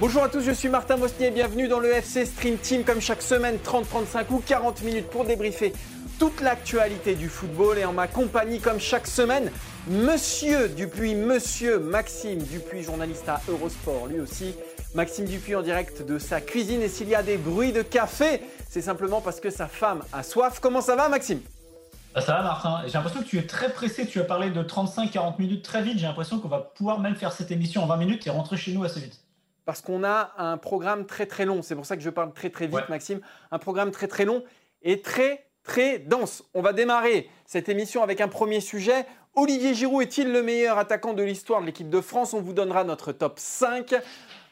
Bonjour à tous, je suis Martin Mosnier et bienvenue dans le FC Stream Team. Comme chaque semaine, 30, 35 ou 40 minutes pour débriefer toute l'actualité du football et en ma compagnie, comme chaque semaine, Monsieur Dupuis, Monsieur Maxime Dupuis, journaliste à Eurosport, lui aussi. Maxime Dupuis en direct de sa cuisine et s'il y a des bruits de café, c'est simplement parce que sa femme a soif. Comment ça va Maxime? Bah, ça va Martin, j'ai l'impression que tu es très pressé, tu as parlé de 35-40 minutes très vite, j'ai l'impression qu'on va pouvoir même faire cette émission en 20 minutes et rentrer chez nous assez vite. Parce qu'on a un programme très très long, c'est pour ça que je parle très très vite Maxime, un programme très très long et très très dense. On va démarrer cette émission avec un premier sujet. Olivier Giroud est-il le meilleur attaquant de l'histoire de l'équipe de France? On vous donnera notre top 5.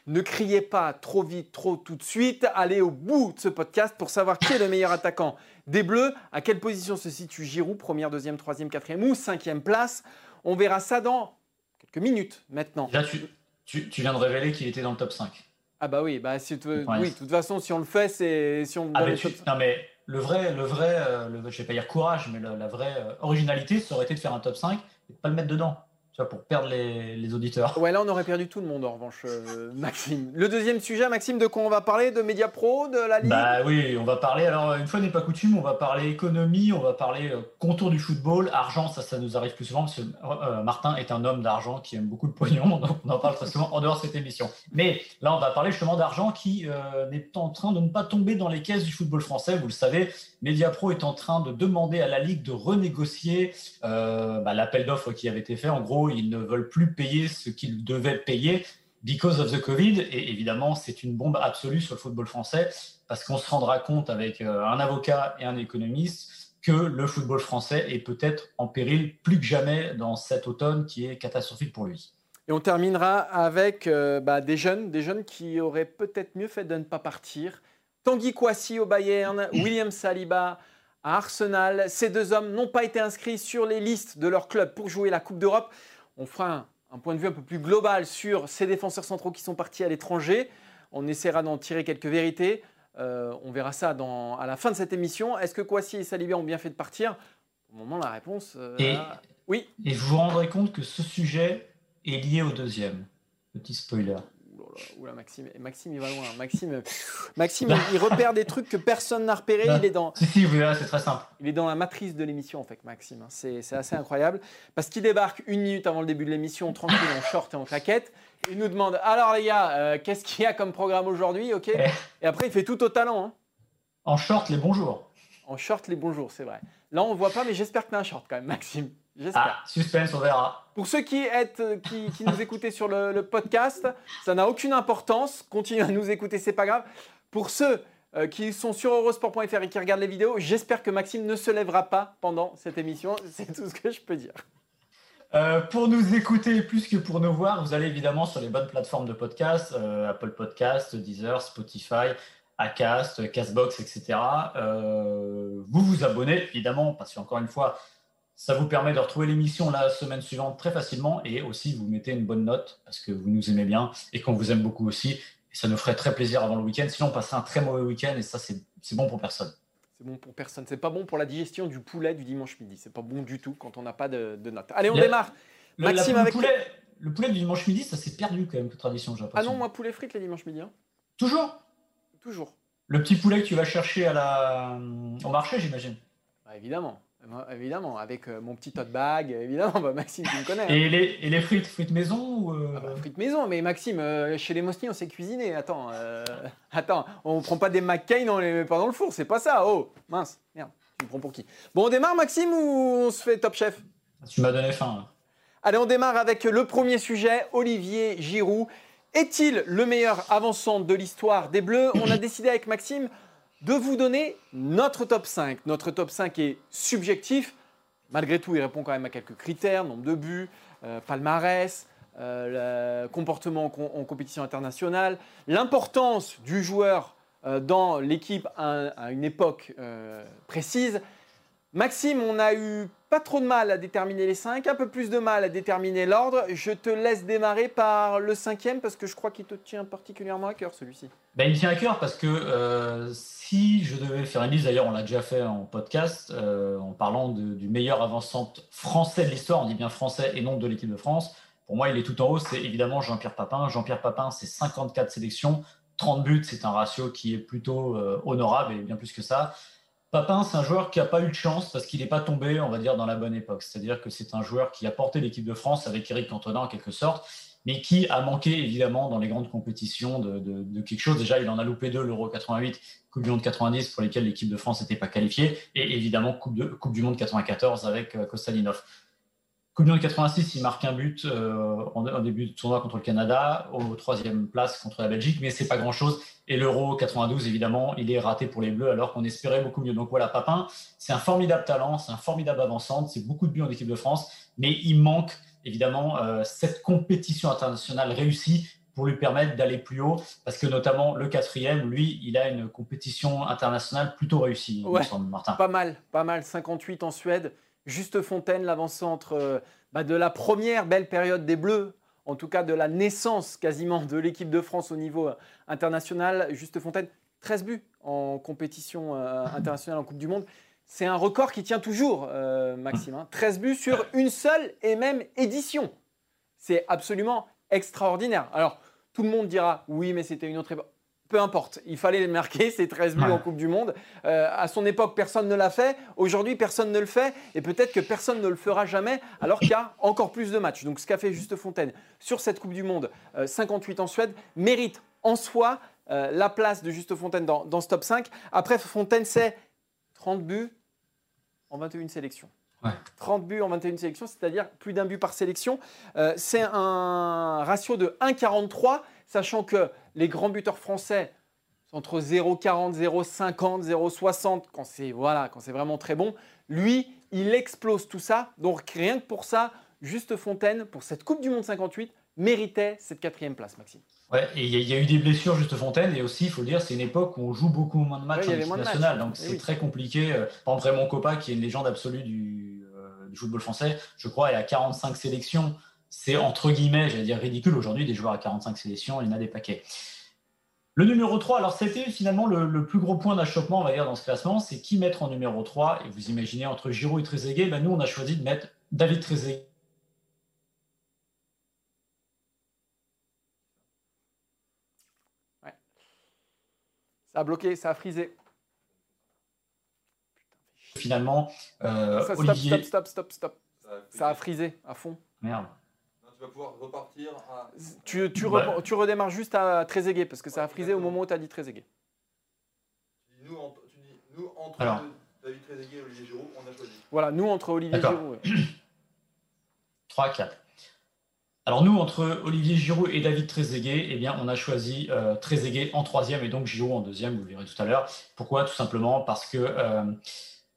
Ne criez pas trop vite, trop tout de suite. Allez au bout de ce podcast pour savoir qui est le meilleur attaquant des Bleus. À quelle position se situe Giroud Première, deuxième, troisième, quatrième ou cinquième place? On verra ça dans quelques minutes maintenant. Là, tu, viens de révéler qu'il était dans le top 5. Ah bah oui, bah oui, de toute façon, si on le fait, c'est si on. Ah mais Non mais le vrai, le vrai, euh, le, je vais pas dire courage, mais la, vraie euh, originalité, ça aurait été de faire un top 5 et de pas le mettre dedans pour perdre les, auditeurs. Ouais, là, on aurait perdu tout le monde, en revanche, euh, Maxime. Le deuxième sujet, Maxime, de quoi on va parler? De Media Pro, de la Ligue? Bah oui, on va parler, alors une fois n'est pas coutume, on va parler économie, on va parler euh, contour du football, argent, ça, ça nous arrive plus souvent, parce que euh, Martin est un homme d'argent qui aime beaucoup le pognon, donc on en parle très souvent en dehors de cette émission. Mais là, on va parler justement d'argent qui est en train de ne pas tomber dans les caisses du football français, vous le savez. Mediapro est en train de demander à la Ligue de renégocier bah, l'appel d'offres qui avait été fait. En gros, ils ne veulent plus payer ce qu'ils devaient payer because of the Covid. Et évidemment, c'est une bombe absolue sur le football français parce qu'on se rendra compte avec euh, un avocat et un économiste que le football français est peut-être en péril plus que jamais dans cet automne qui est catastrophique pour lui. Et on terminera avec euh, bah, des jeunes, des jeunes qui auraient peut-être mieux fait de ne pas partir. Tanguy Kouassi au Bayern, William Saliba à Arsenal. Ces deux hommes n'ont pas été inscrits sur les listes de leur club pour jouer la Coupe d'Europe. On fera un, point de vue un peu plus global sur ces défenseurs centraux qui sont partis à l'étranger. On essaiera d'en tirer quelques vérités. Euh, on verra ça à la fin de cette émission. Est-ce que Kwasi et Saliba ont bien fait de partir? Au moment, la réponse. Euh, oui. Et vous vous rendrez compte que ce sujet est lié au deuxième. Petit spoiler. Oula, Maxime, Maxime, il va loin. Maxime, Maxime il repère des trucs que personne n'a repéré. Il est dans. Si, si, c'est très simple. Il est dans la matrice de l'émission, en fait, Maxime. C'est assez incroyable. Parce qu'il débarque une minute avant le début de l'émission, tranquille, en short et en claquette. Il nous demande Alors, les gars, euh, qu'est-ce qu'il y a comme programme aujourd'hui? Ok. Eh. Et après, il fait tout au talent. Hein. En short, les bonjours. En short, les bonjours, c'est vrai. Là, on ne voit pas, mais j'espère que tu as un short quand même, Maxime. J'espère. Ah, suspense, on verra. Pour ceux qui, êtes, qui, nous écoutez sur le, podcast, ça n'a aucune importance. Continuez à nous écouter, c'est pas grave. Pour ceux euh, qui sont sur eurosport.fr et qui regardent les vidéos, j'espère que Maxime ne se lèvera pas pendant cette émission. C'est tout ce que je peux dire. Euh, pour nous écouter plus que pour nous voir, vous allez évidemment sur les bonnes plateformes de podcast, euh, Apple Podcast, Deezer, Spotify, Acast, Castbox, etc. vous vous abonnez évidemment parce qu'encore une fois, ça vous permet de retrouver l'émission la semaine suivante très facilement et aussi vous mettez une bonne note parce que vous nous aimez bien et qu'on vous aime beaucoup aussi. Et ça nous ferait très plaisir avant le week-end. Sinon, on passerait un très mauvais week-end et ça, c'est bon pour personne. C'est bon pour personne. C'est pas bon pour la digestion du poulet du dimanche midi. C'est pas bon du tout quand on n'a pas de, de notes. Allez, on démarre. Maxime avec. Poulet, le poulet du dimanche midi, ça s'est perdu quand même, que tradition, j'ai Ah non, moi, poulet frites les dimanches midi. Hein. Toujours? Toujours. Le petit poulet que tu vas chercher à la... au marché, j'imagine. Bah, évidemment. Évidemment, avec euh, mon petit tote bag, évidemment, bah, Maxime, tu me connais. Et, hein. les, et les, frites, frites maison ou euh, ah bah, Frites maison, mais Maxime, euh, chez les Mosny, on sait cuisiner. Attends, attends, on prend pas des McCain, on les met pas dans le four, c'est pas ça. Oh, mince, merde, tu me prends pour qui? Bon, on démarre, Maxime, ou on se fait top chef? Tu m'as donné faim. Allez, on démarre avec le premier sujet, Olivier Giroud. Est-il le meilleur avançant de l'histoire des Bleus? On a décidé avec Maxime de vous donner notre top 5. Notre top 5 est subjectif. Malgré tout, il répond quand même à quelques critères, nombre de buts, euh, palmarès, euh, comportement en, compétition internationale, l'importance du joueur euh, dans l'équipe à, une époque précise. Maxime, on a eu pas trop de mal à déterminer les 5, un peu plus de mal à déterminer l'ordre. Je te laisse démarrer par le cinquième parce que je crois qu'il te tient particulièrement à cœur celui-ci. Ben, il tient à cœur parce que euh, si je devais faire une liste, d'ailleurs on l'a déjà fait en podcast, euh, en parlant du meilleur avant-centre français de l'histoire, on dit bien français et non de l'équipe de France. Pour moi, il est tout en haut, c'est évidemment Jean-Pierre Papin. Jean-Pierre Papin, c'est 54 sélections, 30 buts, c'est un ratio qui est plutôt euh, honorable et bien plus que ça. Papin, c'est un joueur qui n'a pas eu de chance parce qu'il n'est pas tombé, on va dire, dans la bonne époque. C'est-à-dire que c'est un joueur qui a porté l'équipe de France avec Eric Cantona en quelque sorte, mais qui a manqué évidemment dans les grandes compétitions de, quelque chose. Déjà, il en a loupé deux, l'Euro 88, Coupe du Monde 90, pour lesquelles l'équipe de France n'était pas qualifiée, et évidemment Coupe, coupe du Monde 94 avec euh, Kostalinov. Coupe du Monde 86, il marque un but euh, en, début de tournoi contre le Canada, au troisième place contre la Belgique, mais c'est pas grand-chose. Et l'Euro 92, évidemment, il est raté pour les Bleus alors qu'on espérait beaucoup mieux. Donc voilà, Papin, c'est un formidable talent, c'est un formidable avançante, c'est beaucoup de buts en équipe de France, mais il manque évidemment euh, cette compétition internationale réussie pour lui permettre d'aller plus haut, parce que notamment le quatrième, lui, il a une compétition internationale plutôt réussie, ouais, Martin. Pas mal, pas mal, 58 en Suède. Juste Fontaine, l'avant-centre euh, bah, de la première belle période des Bleus, en tout cas de la naissance quasiment de l'équipe de France au niveau euh, international. Juste Fontaine, 13 buts en compétition euh, internationale en Coupe du Monde. C'est un record qui tient toujours, Maxime. 13 hein. buts sur une seule et même édition. C'est absolument extraordinaire. Alors, tout le monde dira oui, mais c'était une autre époque peu importe. Il fallait les marquer, ces 13 buts en Coupe du Monde. Euh, à son époque, personne ne l'a fait. Aujourd'hui, personne ne le fait. Et peut-être que personne ne le fera jamais, alors qu'il y a encore plus de matchs. Donc, ce qu'a fait Juste Fontaine sur cette Coupe du Monde, 58 euh, en Suède, mérite en soi euh, la place de Juste Fontaine dans, dans ce top 5. Après, Fontaine, c'est 30 buts en 21 sélections. 30 buts en 21 sélections, c'est-à-dire plus d'un but par sélection. c'est un ratio de 1,43 sachant que les grands buteurs français entre 0,40, 0,50, 0,60 quand c'est voilà, quand c'est vraiment très bon. Lui, il explose tout ça. Donc rien que pour ça, Juste Fontaine, pour cette Coupe du Monde 58, méritait cette quatrième place, Maxime. Ouais, et il y, a eu des blessures, Juste Fontaine, et aussi, il faut le dire, c'est une époque où on joue beaucoup moins de matchs en équipe nationale, donc eh c'est très compliqué. Euh, par exemple, Raymond Coppa, qui est une légende absolue du, euh, du football français, je crois, il a 45 sélections c'est entre guillemets, j'allais dire ridicule aujourd'hui, des joueurs à 45 sélections, il y en a des paquets. Le numéro 3, alors c'était finalement le, plus gros point d'achoppement, on va dire, dans ce classement, c'est qui mettre en numéro 3. Et vous imaginez, entre Giroud et Trezeguet, ben nous, on a choisi de mettre David Trezeguet. Ouais. Ça a bloqué, ça a frisé. Finalement, euh, stop, stop, stop, stop, stop. Ça a frisé à fond. Merde pouvoir repartir à... Tu, tu, redémarres juste à Trezeguet, parce que ça a frisé au moment où tu as dit Trezeguet. Nous, tu dis, nous entre David Trezeguet et Olivier Giroud, on a choisi. Voilà, nous entre Olivier Giroud. 3 4. Alors nous, entre Olivier Giroud et David Trezeguet, eh bien, on a choisi euh, Trezeguet en troisième et donc Giroud en deuxième, vous le verrez tout à l'heure. Pourquoi? Tout simplement parce que... Euh,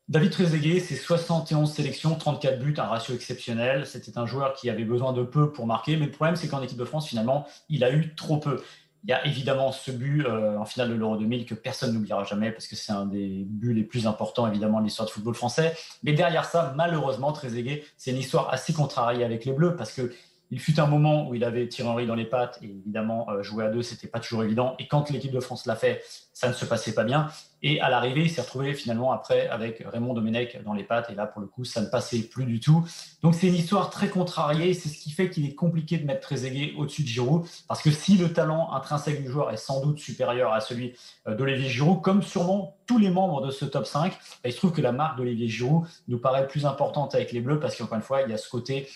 David Trezeguet, c'est 71 sélections, 34 buts, un ratio exceptionnel. C'était un joueur qui avait besoin de peu pour marquer, mais le problème, c'est qu'en équipe de France, finalement, il a eu trop peu. Il y a évidemment ce but euh, en finale de l'Euro 2000 que personne n'oubliera jamais parce que c'est un des buts les plus importants, évidemment, de l'histoire du football français. Mais derrière ça, malheureusement, Trezeguet, c'est une histoire assez contrariée avec les Bleus parce que il fut un moment où il avait Thierry Henry dans les pattes et évidemment euh, jouer à deux c'était pas toujours évident. Et quand l'équipe de France l'a fait ça ne se passait pas bien. Et à l'arrivée il s'est retrouvé finalement après avec Raymond Domenech dans les pattes. Et là pour le coup ça ne passait plus du tout. Donc c'est une histoire très contrariée. C'est ce qui fait qu'il est compliqué de mettre Trezeguet au-dessus de Giroud. Parce que si le talent intrinsèque du joueur est sans doute supérieur à celui euh, d'Olivier Giroud comme sûrement tous les membres de ce top 5 bah, il se trouve que la marque d'Olivier Giroud nous paraît plus importante avec les Bleus parce qu'encore une fois il y a ce côté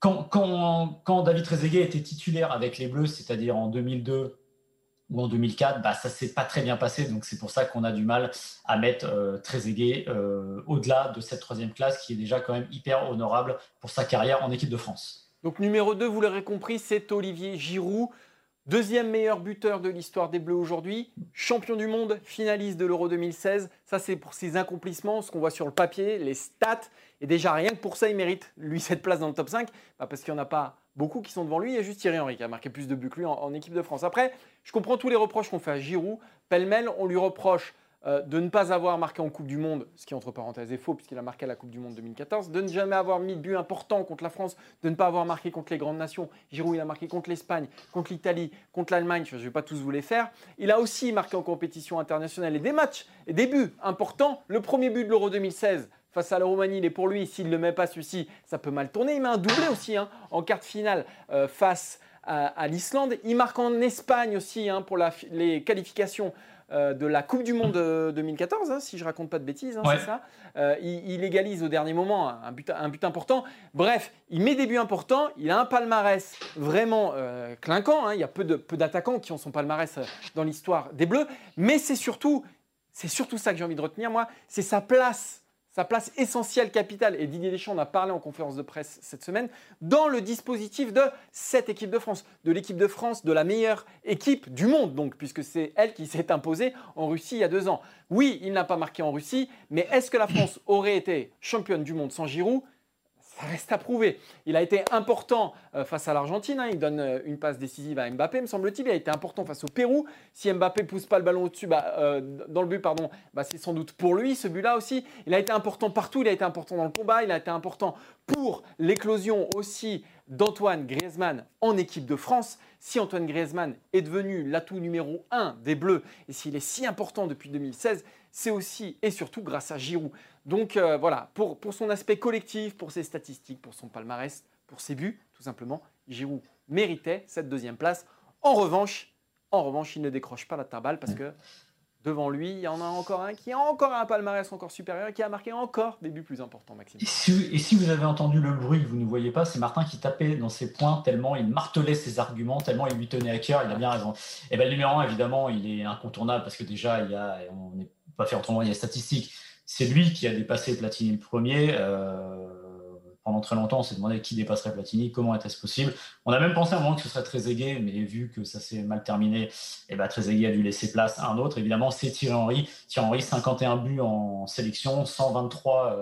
quand, David Trezeguet était titulaire avec les Bleus, c'est-à-dire en 2002 ou en 2004, bah, ça s'est pas très bien passé. Donc c'est pour ça qu'on a du mal à mettre euh, Trezeguet euh, au-delà de cette troisième classe qui est déjà quand même hyper honorable pour sa carrière en équipe de France. Donc numéro 2, vous l'aurez compris, c'est Olivier Giroud. Deuxième meilleur buteur de l'histoire des Bleus aujourd'hui, champion du monde, finaliste de l'Euro 2016. Ça, c'est pour ses accomplissements, ce qu'on voit sur le papier, les stats. Et déjà, rien que pour ça, il mérite, lui, cette place dans le top 5, bah, parce qu'il n'y en a pas beaucoup qui sont devant lui. Il y a juste Thierry Henry qui a marqué plus de buts que lui en, équipe de France. Après, je comprends tous les reproches qu'on fait à Giroud. Pêle-mêle, on lui reproche euh, de ne pas avoir marqué en Coupe du Monde, ce qui entre parenthèses est faux puisqu'il a marqué à la Coupe du Monde 2014, de ne jamais avoir mis de but important contre la France, de ne pas avoir marqué contre les grandes nations. Giroud, il a marqué contre l'Espagne, contre l'Italie, contre l'Allemagne, je ne vais pas tous vous les faire. Il a aussi marqué en compétition internationale et des matchs et des buts importants. Le premier but de l'Euro 2016 face à la Roumanie, il est pour lui. S'il ne le met pas celui-ci, ça peut mal tourner. Il met un doublé aussi hein, en quart de finale euh, face à, l'Islande. Il marque en Espagne aussi hein, pour les qualifications euh, de la Coupe du Monde 2014, hein, si je raconte pas de bêtises, hein, c'est ça. Euh, il, égalise au dernier moment un but, un but, important. Bref, il met des buts importants. Il a un palmarès vraiment euh, clinquant. Hein. Il y a peu d'attaquants peu qui ont son palmarès dans l'histoire des Bleus. Mais c'est surtout, c'est surtout ça que j'ai envie de retenir, moi. C'est sa place sa place essentielle, capitale, et Didier Deschamps en a parlé en conférence de presse cette semaine, dans le dispositif de cette équipe de France, de l'équipe de France, de la meilleure équipe du monde, donc, puisque c'est elle qui s'est imposée en Russie il y a deux ans. Oui, il n'a pas marqué en Russie, mais est-ce que la France aurait été championne du monde sans Giroud? Reste à prouver. Il a été important euh, face à l'Argentine. Hein. il donne euh, une passe décisive à Mbappé, me semble-t-il. Il a été important face au Pérou. Si Mbappé pousse pas le ballon au-dessus, bah, euh, dans le but, pardon, bah, c'est sans doute pour lui ce but-là aussi. Il a été important partout. Il a été important dans le combat. Il a été important pour l'éclosion aussi d'Antoine Griezmann en équipe de France. Si Antoine Griezmann est devenu l'atout numéro 1 des Bleus et s'il est si important depuis 2016, c'est aussi et surtout grâce à Giroud. Donc euh, voilà, pour, son aspect collectif, pour ses statistiques, pour son palmarès, pour ses buts, tout simplement, Giroud méritait cette deuxième place. En revanche, en revanche, il ne décroche pas la tabale parce que devant lui, il y en a encore un qui a encore un palmarès encore supérieur et qui a marqué encore des buts plus importants, Maxime. Et si, vous avez entendu le bruit vous ne voyez pas, c'est Martin qui tapait dans ses points tellement il martelait ses arguments, tellement il lui tenait à cœur, il a bien raison. Et bien le numéro 1, évidemment, il est incontournable parce que déjà, il y a, on n'est pas fait autrement, il y a les statistiques c'est lui qui a dépassé Platini le premier. Euh, pendant très longtemps, on s'est demandé qui dépasserait Platini, comment était-ce possible. On a même pensé à un moment que ce serait aigué, mais vu que ça s'est mal terminé, eh ben, aigué a dû laisser place à un autre. Évidemment, c'est Thierry Henry. Thierry Henry, 51 buts en sélection, 123,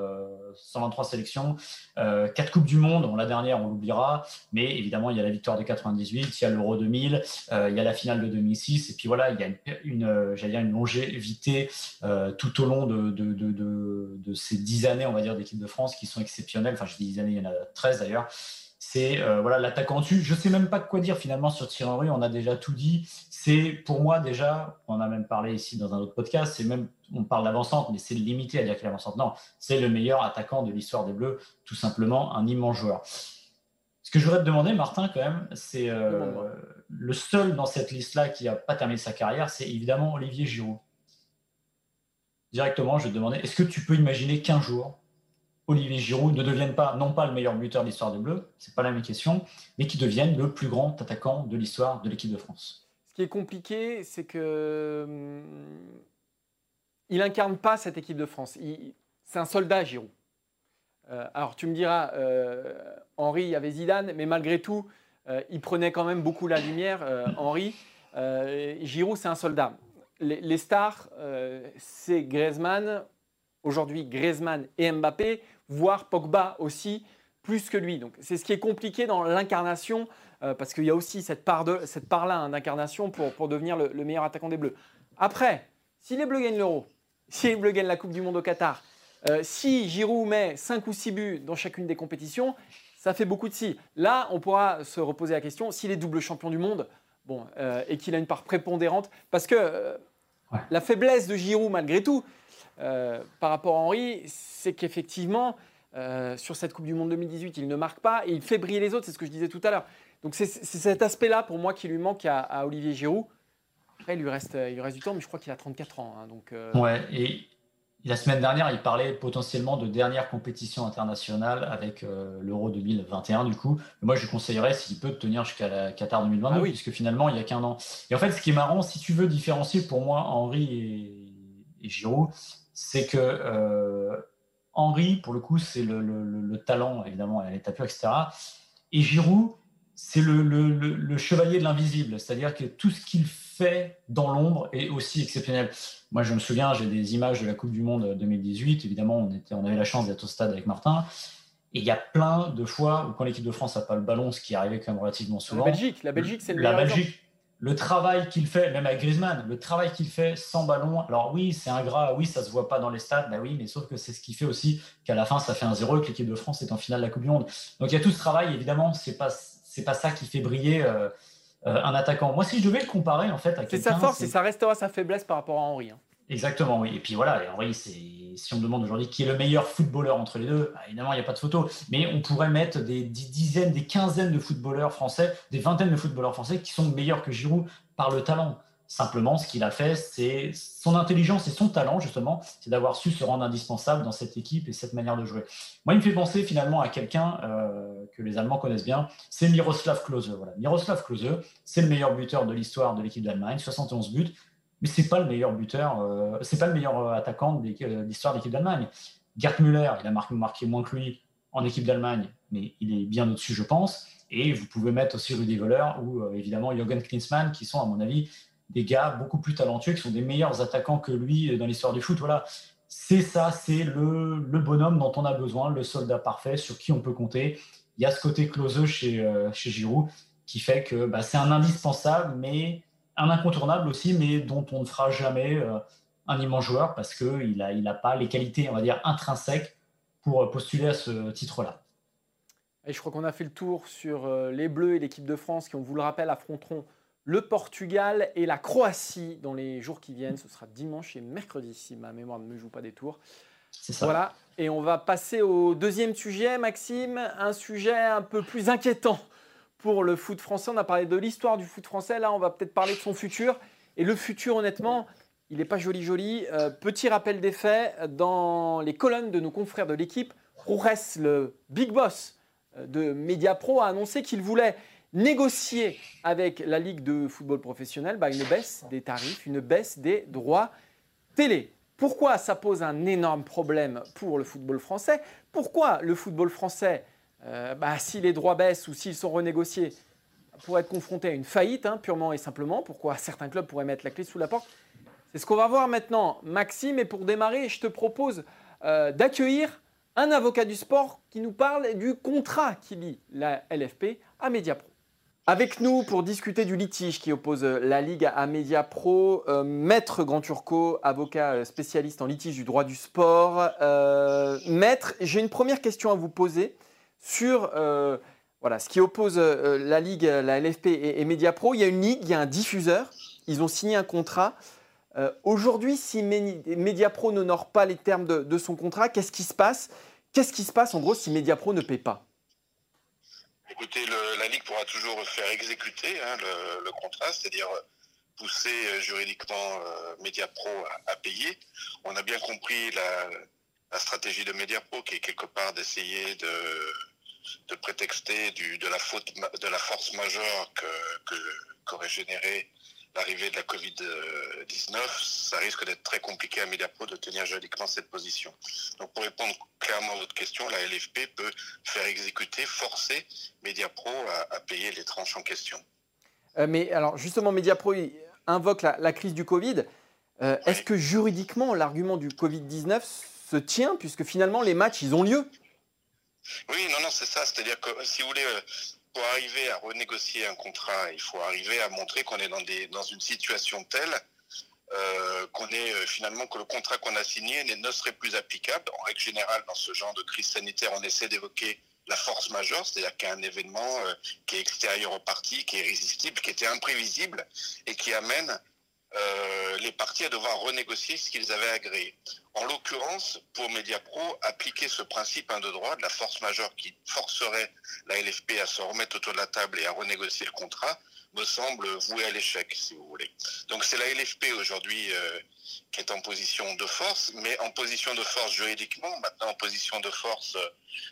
123 euh, sélections, euh, 4 Coupes du Monde. la dernière, on l'oubliera, mais évidemment, il y a la victoire de 98, il y a l'Euro 2000, euh, il y a la finale de 2006, et puis voilà, il y a une, euh, dire une longévité tout au long de, de, ces 10 années, on va dire, d'équipe de France qui sont exceptionnelles. Enfin, je dis années, il y en a 13 d'ailleurs. C'est euh, voilà l'attaquant dessus. Je sais même pas quoi dire finalement sur Thierry Henry. On a déjà tout dit. C'est pour moi déjà, on a même parlé ici dans un autre podcast. C'est même on parle d'avancante, mais c'est limité à dire qu'il est avancante. Non, c'est le meilleur attaquant de l'histoire des Bleus, tout simplement un immense joueur. Ce que je voudrais te demander, Martin, quand même, c'est euh, le seul dans cette liste-là qui n'a pas terminé sa carrière, c'est évidemment Olivier Giroud. Directement, je vais te demander, est-ce que tu peux imaginer qu'un jour, Olivier Giroud ne devienne pas, non pas le meilleur buteur de l'histoire des Bleus, c'est pas la même question, mais qui devienne le plus grand attaquant de l'histoire de l'équipe de France. Ce qui est compliqué, c'est que hum, il incarne pas cette équipe de France. C'est un soldat, Giroud. Euh, alors tu me diras, euh, Henri, il y avait Zidane, mais malgré tout, euh, il prenait quand même beaucoup la lumière, Henri. Giroud, c'est un soldat. Les, les stars, c'est Griezmann, aujourd'hui Griezmann et Mbappé voire Pogba aussi, plus que lui. Donc c'est ce qui est compliqué dans l'incarnation, euh, parce qu'il y a aussi cette part-là cette part hein, d'incarnation pour, pour devenir le, meilleur attaquant des Bleus. Après, si les Bleus gagnent l'Euro, si les Bleus gagnent la Coupe du Monde au Qatar, euh, si Giroud met 5 ou 6 buts dans chacune des compétitions, ça fait beaucoup de si. Là, on pourra se reposer la question, s'il est double champion du monde, bon, euh, et qu'il a une part prépondérante, parce que la faiblesse de Giroud, malgré tout, euh, par rapport à Henri, c'est qu'effectivement, euh, sur cette Coupe du Monde 2018, il ne marque pas et il fait briller les autres, c'est ce que je disais tout à l'heure. Donc c'est cet aspect-là pour moi qui lui manque à, Olivier Giroud. Après, il lui, reste, il lui reste du temps, mais je crois qu'il a 34 ans. Hein, donc, euh, Ouais, et la semaine dernière, il parlait potentiellement de dernière compétition internationale avec l'Euro 2021, du coup. moi, je lui conseillerais, s'il peut, tenir jusqu'à la Qatar 2022, ah oui. puisque finalement, il n'y a qu'un an. Et en fait, ce qui est marrant, si tu veux différencier pour moi Henri et, et Giroud, c'est que euh, Henri, pour le coup, c'est le, talent, évidemment, à l'état pur, etc. Et Giroud, c'est le, chevalier de l'invisible, c'est-à-dire que tout ce qu'il fait dans l'ombre est aussi exceptionnel. Moi, je me souviens, j'ai des images de la Coupe du Monde 2018. Évidemment, on, était, on avait la chance d'être au stade avec Martin. Et il y a plein de fois où, quand l'équipe de France n'a pas le ballon, ce qui arrivait quand même relativement souvent. La Belgique, la Belgique, c'est le La Belgique, le travail qu'il fait, même avec Griezmann, le travail qu'il fait sans ballon. Alors oui, c'est ingrat, oui, ça se voit pas dans les stades, bah oui, mais sauf que c'est ce qui fait aussi qu'à la fin, ça fait un zéro et que l'équipe de France est en finale de la Coupe du Monde. Donc il y a tout ce travail, évidemment, c'est pas c'est pas ça qui fait briller euh, euh, un attaquant. Moi, si je devais le comparer en fait à C'est sa force et ça restera sa faiblesse par rapport à Henri. Hein. Exactement, oui. Et puis voilà, Henri, c'est si on me demande aujourd'hui qui est le meilleur footballeur entre les deux, bah, évidemment, il n'y a pas de photo. Mais on pourrait mettre des dizaines, des quinzaines de footballeurs français, des vingtaines de footballeurs français qui sont meilleurs que Giroud par le talent. Simplement, ce qu'il a fait, c'est son intelligence et son talent, justement, c'est d'avoir su se rendre indispensable dans cette équipe et cette manière de jouer. Moi, il me fait penser finalement à quelqu'un euh, que les Allemands connaissent bien, c'est Miroslav Klose. Voilà. Miroslav Klose, c'est le meilleur buteur de l'histoire de l'équipe d'Allemagne, 71 buts, mais c'est pas le meilleur buteur, euh, c'est pas le meilleur euh, attaquant de l'histoire de l'équipe d'Allemagne. Gerd Müller, il a marqué, moins que lui en équipe d'Allemagne, mais il est bien au-dessus, je pense. Et vous pouvez mettre aussi Rudy Voller ou évidemment Jürgen Klinsmann, qui sont, à mon avis, des gars beaucoup plus talentueux, qui sont des meilleurs attaquants que lui dans l'histoire du foot. Voilà, c'est ça, c'est le, bonhomme dont on a besoin, le soldat parfait sur qui on peut compter. Il y a ce côté closeux chez, euh, chez Giroud qui fait que bah, c'est un indispensable, mais un incontournable aussi, mais dont on ne fera jamais euh, un immense joueur parce qu'il n'a il a pas les qualités, on va dire, intrinsèques pour postuler à ce titre-là. Et je crois qu'on a fait le tour sur euh, les Bleus et l'équipe de France qui, on vous le rappelle, affronteront le Portugal et la Croatie dans les jours qui viennent. Ce sera dimanche et mercredi si ma mémoire ne me joue pas des tours. C'est ça. Voilà. Et on va passer au deuxième sujet, Maxime, un sujet un peu plus inquiétant pour le foot français. On a parlé de l'histoire du foot français. Là, on va peut-être parler de son futur. Et le futur, honnêtement, il n'est pas joli joli. Euh, petit rappel des faits, dans les colonnes de nos confrères de l'équipe, Roures, le big boss euh, de Mediapro, a annoncé qu'il voulait négocier avec la Ligue de football professionnel bah, une baisse des tarifs, une baisse des droits télé. Pourquoi ça pose un énorme problème pour le football français? Pourquoi le football français, euh, bah, si les droits baissent ou s'ils sont renégociés, pourrait être confronté à une faillite, hein, purement et simplement Pourquoi certains clubs pourraient mettre la clé sous la porte? C'est ce qu'on va voir maintenant, Maxime. Et pour démarrer, je te propose euh, d'accueillir un avocat du sport qui nous parle du contrat qui lie la LFP à Mediapro. Avec nous pour discuter du litige qui oppose la Ligue à Media Pro, euh, Maître Grand Turco, avocat euh, spécialiste en litige du droit du sport. Euh, maître, j'ai une première question à vous poser sur voilà, ce qui oppose la Ligue, la LFP et, et Media Pro. Il y a une ligue, il y a un diffuseur, ils ont signé un contrat. Aujourd'hui, si Media Pro n'honore pas les termes de, son contrat, qu'est-ce qui se passe? Qu'est-ce qui se passe en gros si Media Pro ne paie pas? Écoutez, la Ligue pourra toujours faire exécuter hein, le, contrat, c'est-à-dire pousser euh, juridiquement euh, Mediapro à, payer. On a bien compris la, stratégie de Mediapro qui est quelque part d'essayer de, prétexter de la faute de la force majeure que qu'aurait généré l'arrivée de la Covid-19, ça risque d'être très compliqué à Mediapro de tenir juridiquement cette position. Donc pour répondre clairement à votre question, la LFP peut faire exécuter, forcer Mediapro à, payer les tranches en question. Euh, mais alors justement, Mediapro invoque la, crise du Covid. Euh, est-ce que juridiquement l'argument du Covid-19 se tient puisque finalement les matchs, ils ont lieu oui, non, non, c'est ça. C'est-à-dire que si vous voulez, euh, pour arriver à renégocier un contrat, il faut arriver à montrer qu'on est dans, des, dans une situation telle euh, qu'on est euh, finalement que le contrat qu'on a signé ne serait plus applicable. En règle générale, dans ce genre de crise sanitaire, on essaie d'évoquer la force majeure, c'est-à-dire qu'il y a un événement qui est extérieur au parti, qui est irrésistible, qui était imprévisible et qui amène euh, les partis à devoir renégocier ce qu'ils avaient agréé. En l'occurrence, pour Mediapro, appliquer ce principe de droit de la force majeure qui forcerait la LFP à se remettre autour de la table et à renégocier le contrat me semble voué à l'échec, si vous voulez. Donc c'est la LFP aujourd'hui euh, qui est en position de force, mais en position de force juridiquement, maintenant en position de force euh,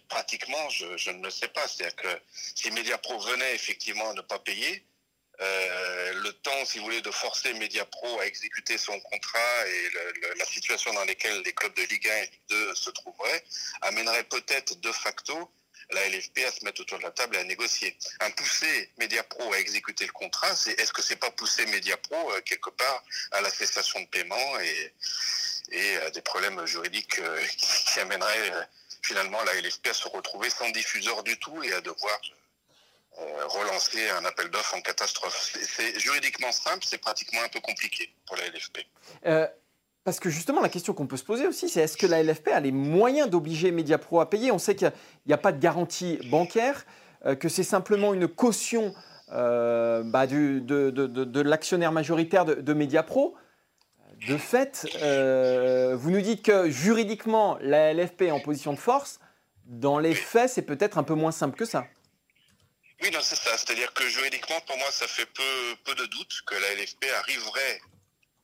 pratiquement, je, je, ne le sais pas. C'est-à-dire que si Mediapro venait effectivement à ne pas payer, euh, le temps, si vous voulez, de forcer Mediapro à exécuter son contrat et la situation dans laquelle les clubs de Ligue 1 et Ligue 2 se trouveraient amènerait peut-être de facto la LFP à se mettre autour de la table et à négocier. Un pousser Mediapro à exécuter le contrat, c'est est-ce que c'est pas pousser Mediapro euh, quelque part à la cessation de paiement et, à des problèmes juridiques euh, qui amèneraient euh, finalement la LFP à se retrouver sans diffuseur du tout et à devoir relancer un appel d'offres en catastrophe. C'est juridiquement simple, c'est pratiquement un peu compliqué pour la LFP. Parce que justement, la question qu'on peut se poser aussi, c'est est-ce que la LFP a les moyens d'obliger Mediapro à payer? On sait qu'il n'y a, pas de garantie bancaire, euh, que c'est simplement une caution euh, bah, de, l'actionnaire majoritaire de, Mediapro. De fait, euh, vous nous dites que juridiquement, la LFP est en position de force. Dans les faits, c'est peut-être un peu moins simple que ça. Oui, non, c'est ça. C'est-à-dire que juridiquement, pour moi, ça fait peu, peu de doute que la LFP arriverait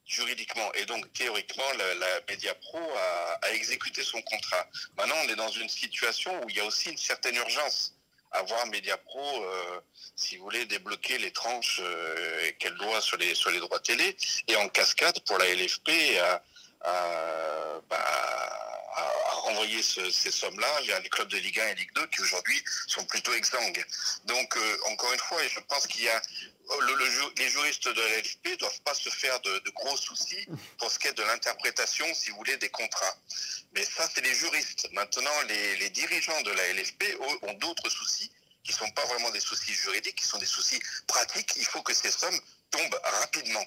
juridiquement et donc théoriquement la, la Mediapro a, a, exécuté son contrat. Maintenant, on est dans une situation où il y a aussi une certaine urgence à voir Mediapro, euh, si vous voulez, débloquer les tranches euh, qu'elle doit sur les sur les droits télé et en cascade pour la LFP à, à, bah, à renvoyer ces sommes-là vers les clubs de Ligue 1 et Ligue 2 qui aujourd'hui sont plutôt exsangues. Donc, euh, encore une fois, je pense qu'il y a les juristes de la LFP ne doivent pas se faire de, gros soucis pour ce qui est de l'interprétation, si vous voulez, des contrats. Mais ça, c'est les juristes. Maintenant, les, dirigeants de la LFP ont d'autres soucis qui ne sont pas vraiment des soucis juridiques, qui sont des soucis pratiques. Il faut que ces sommes tombent rapidement.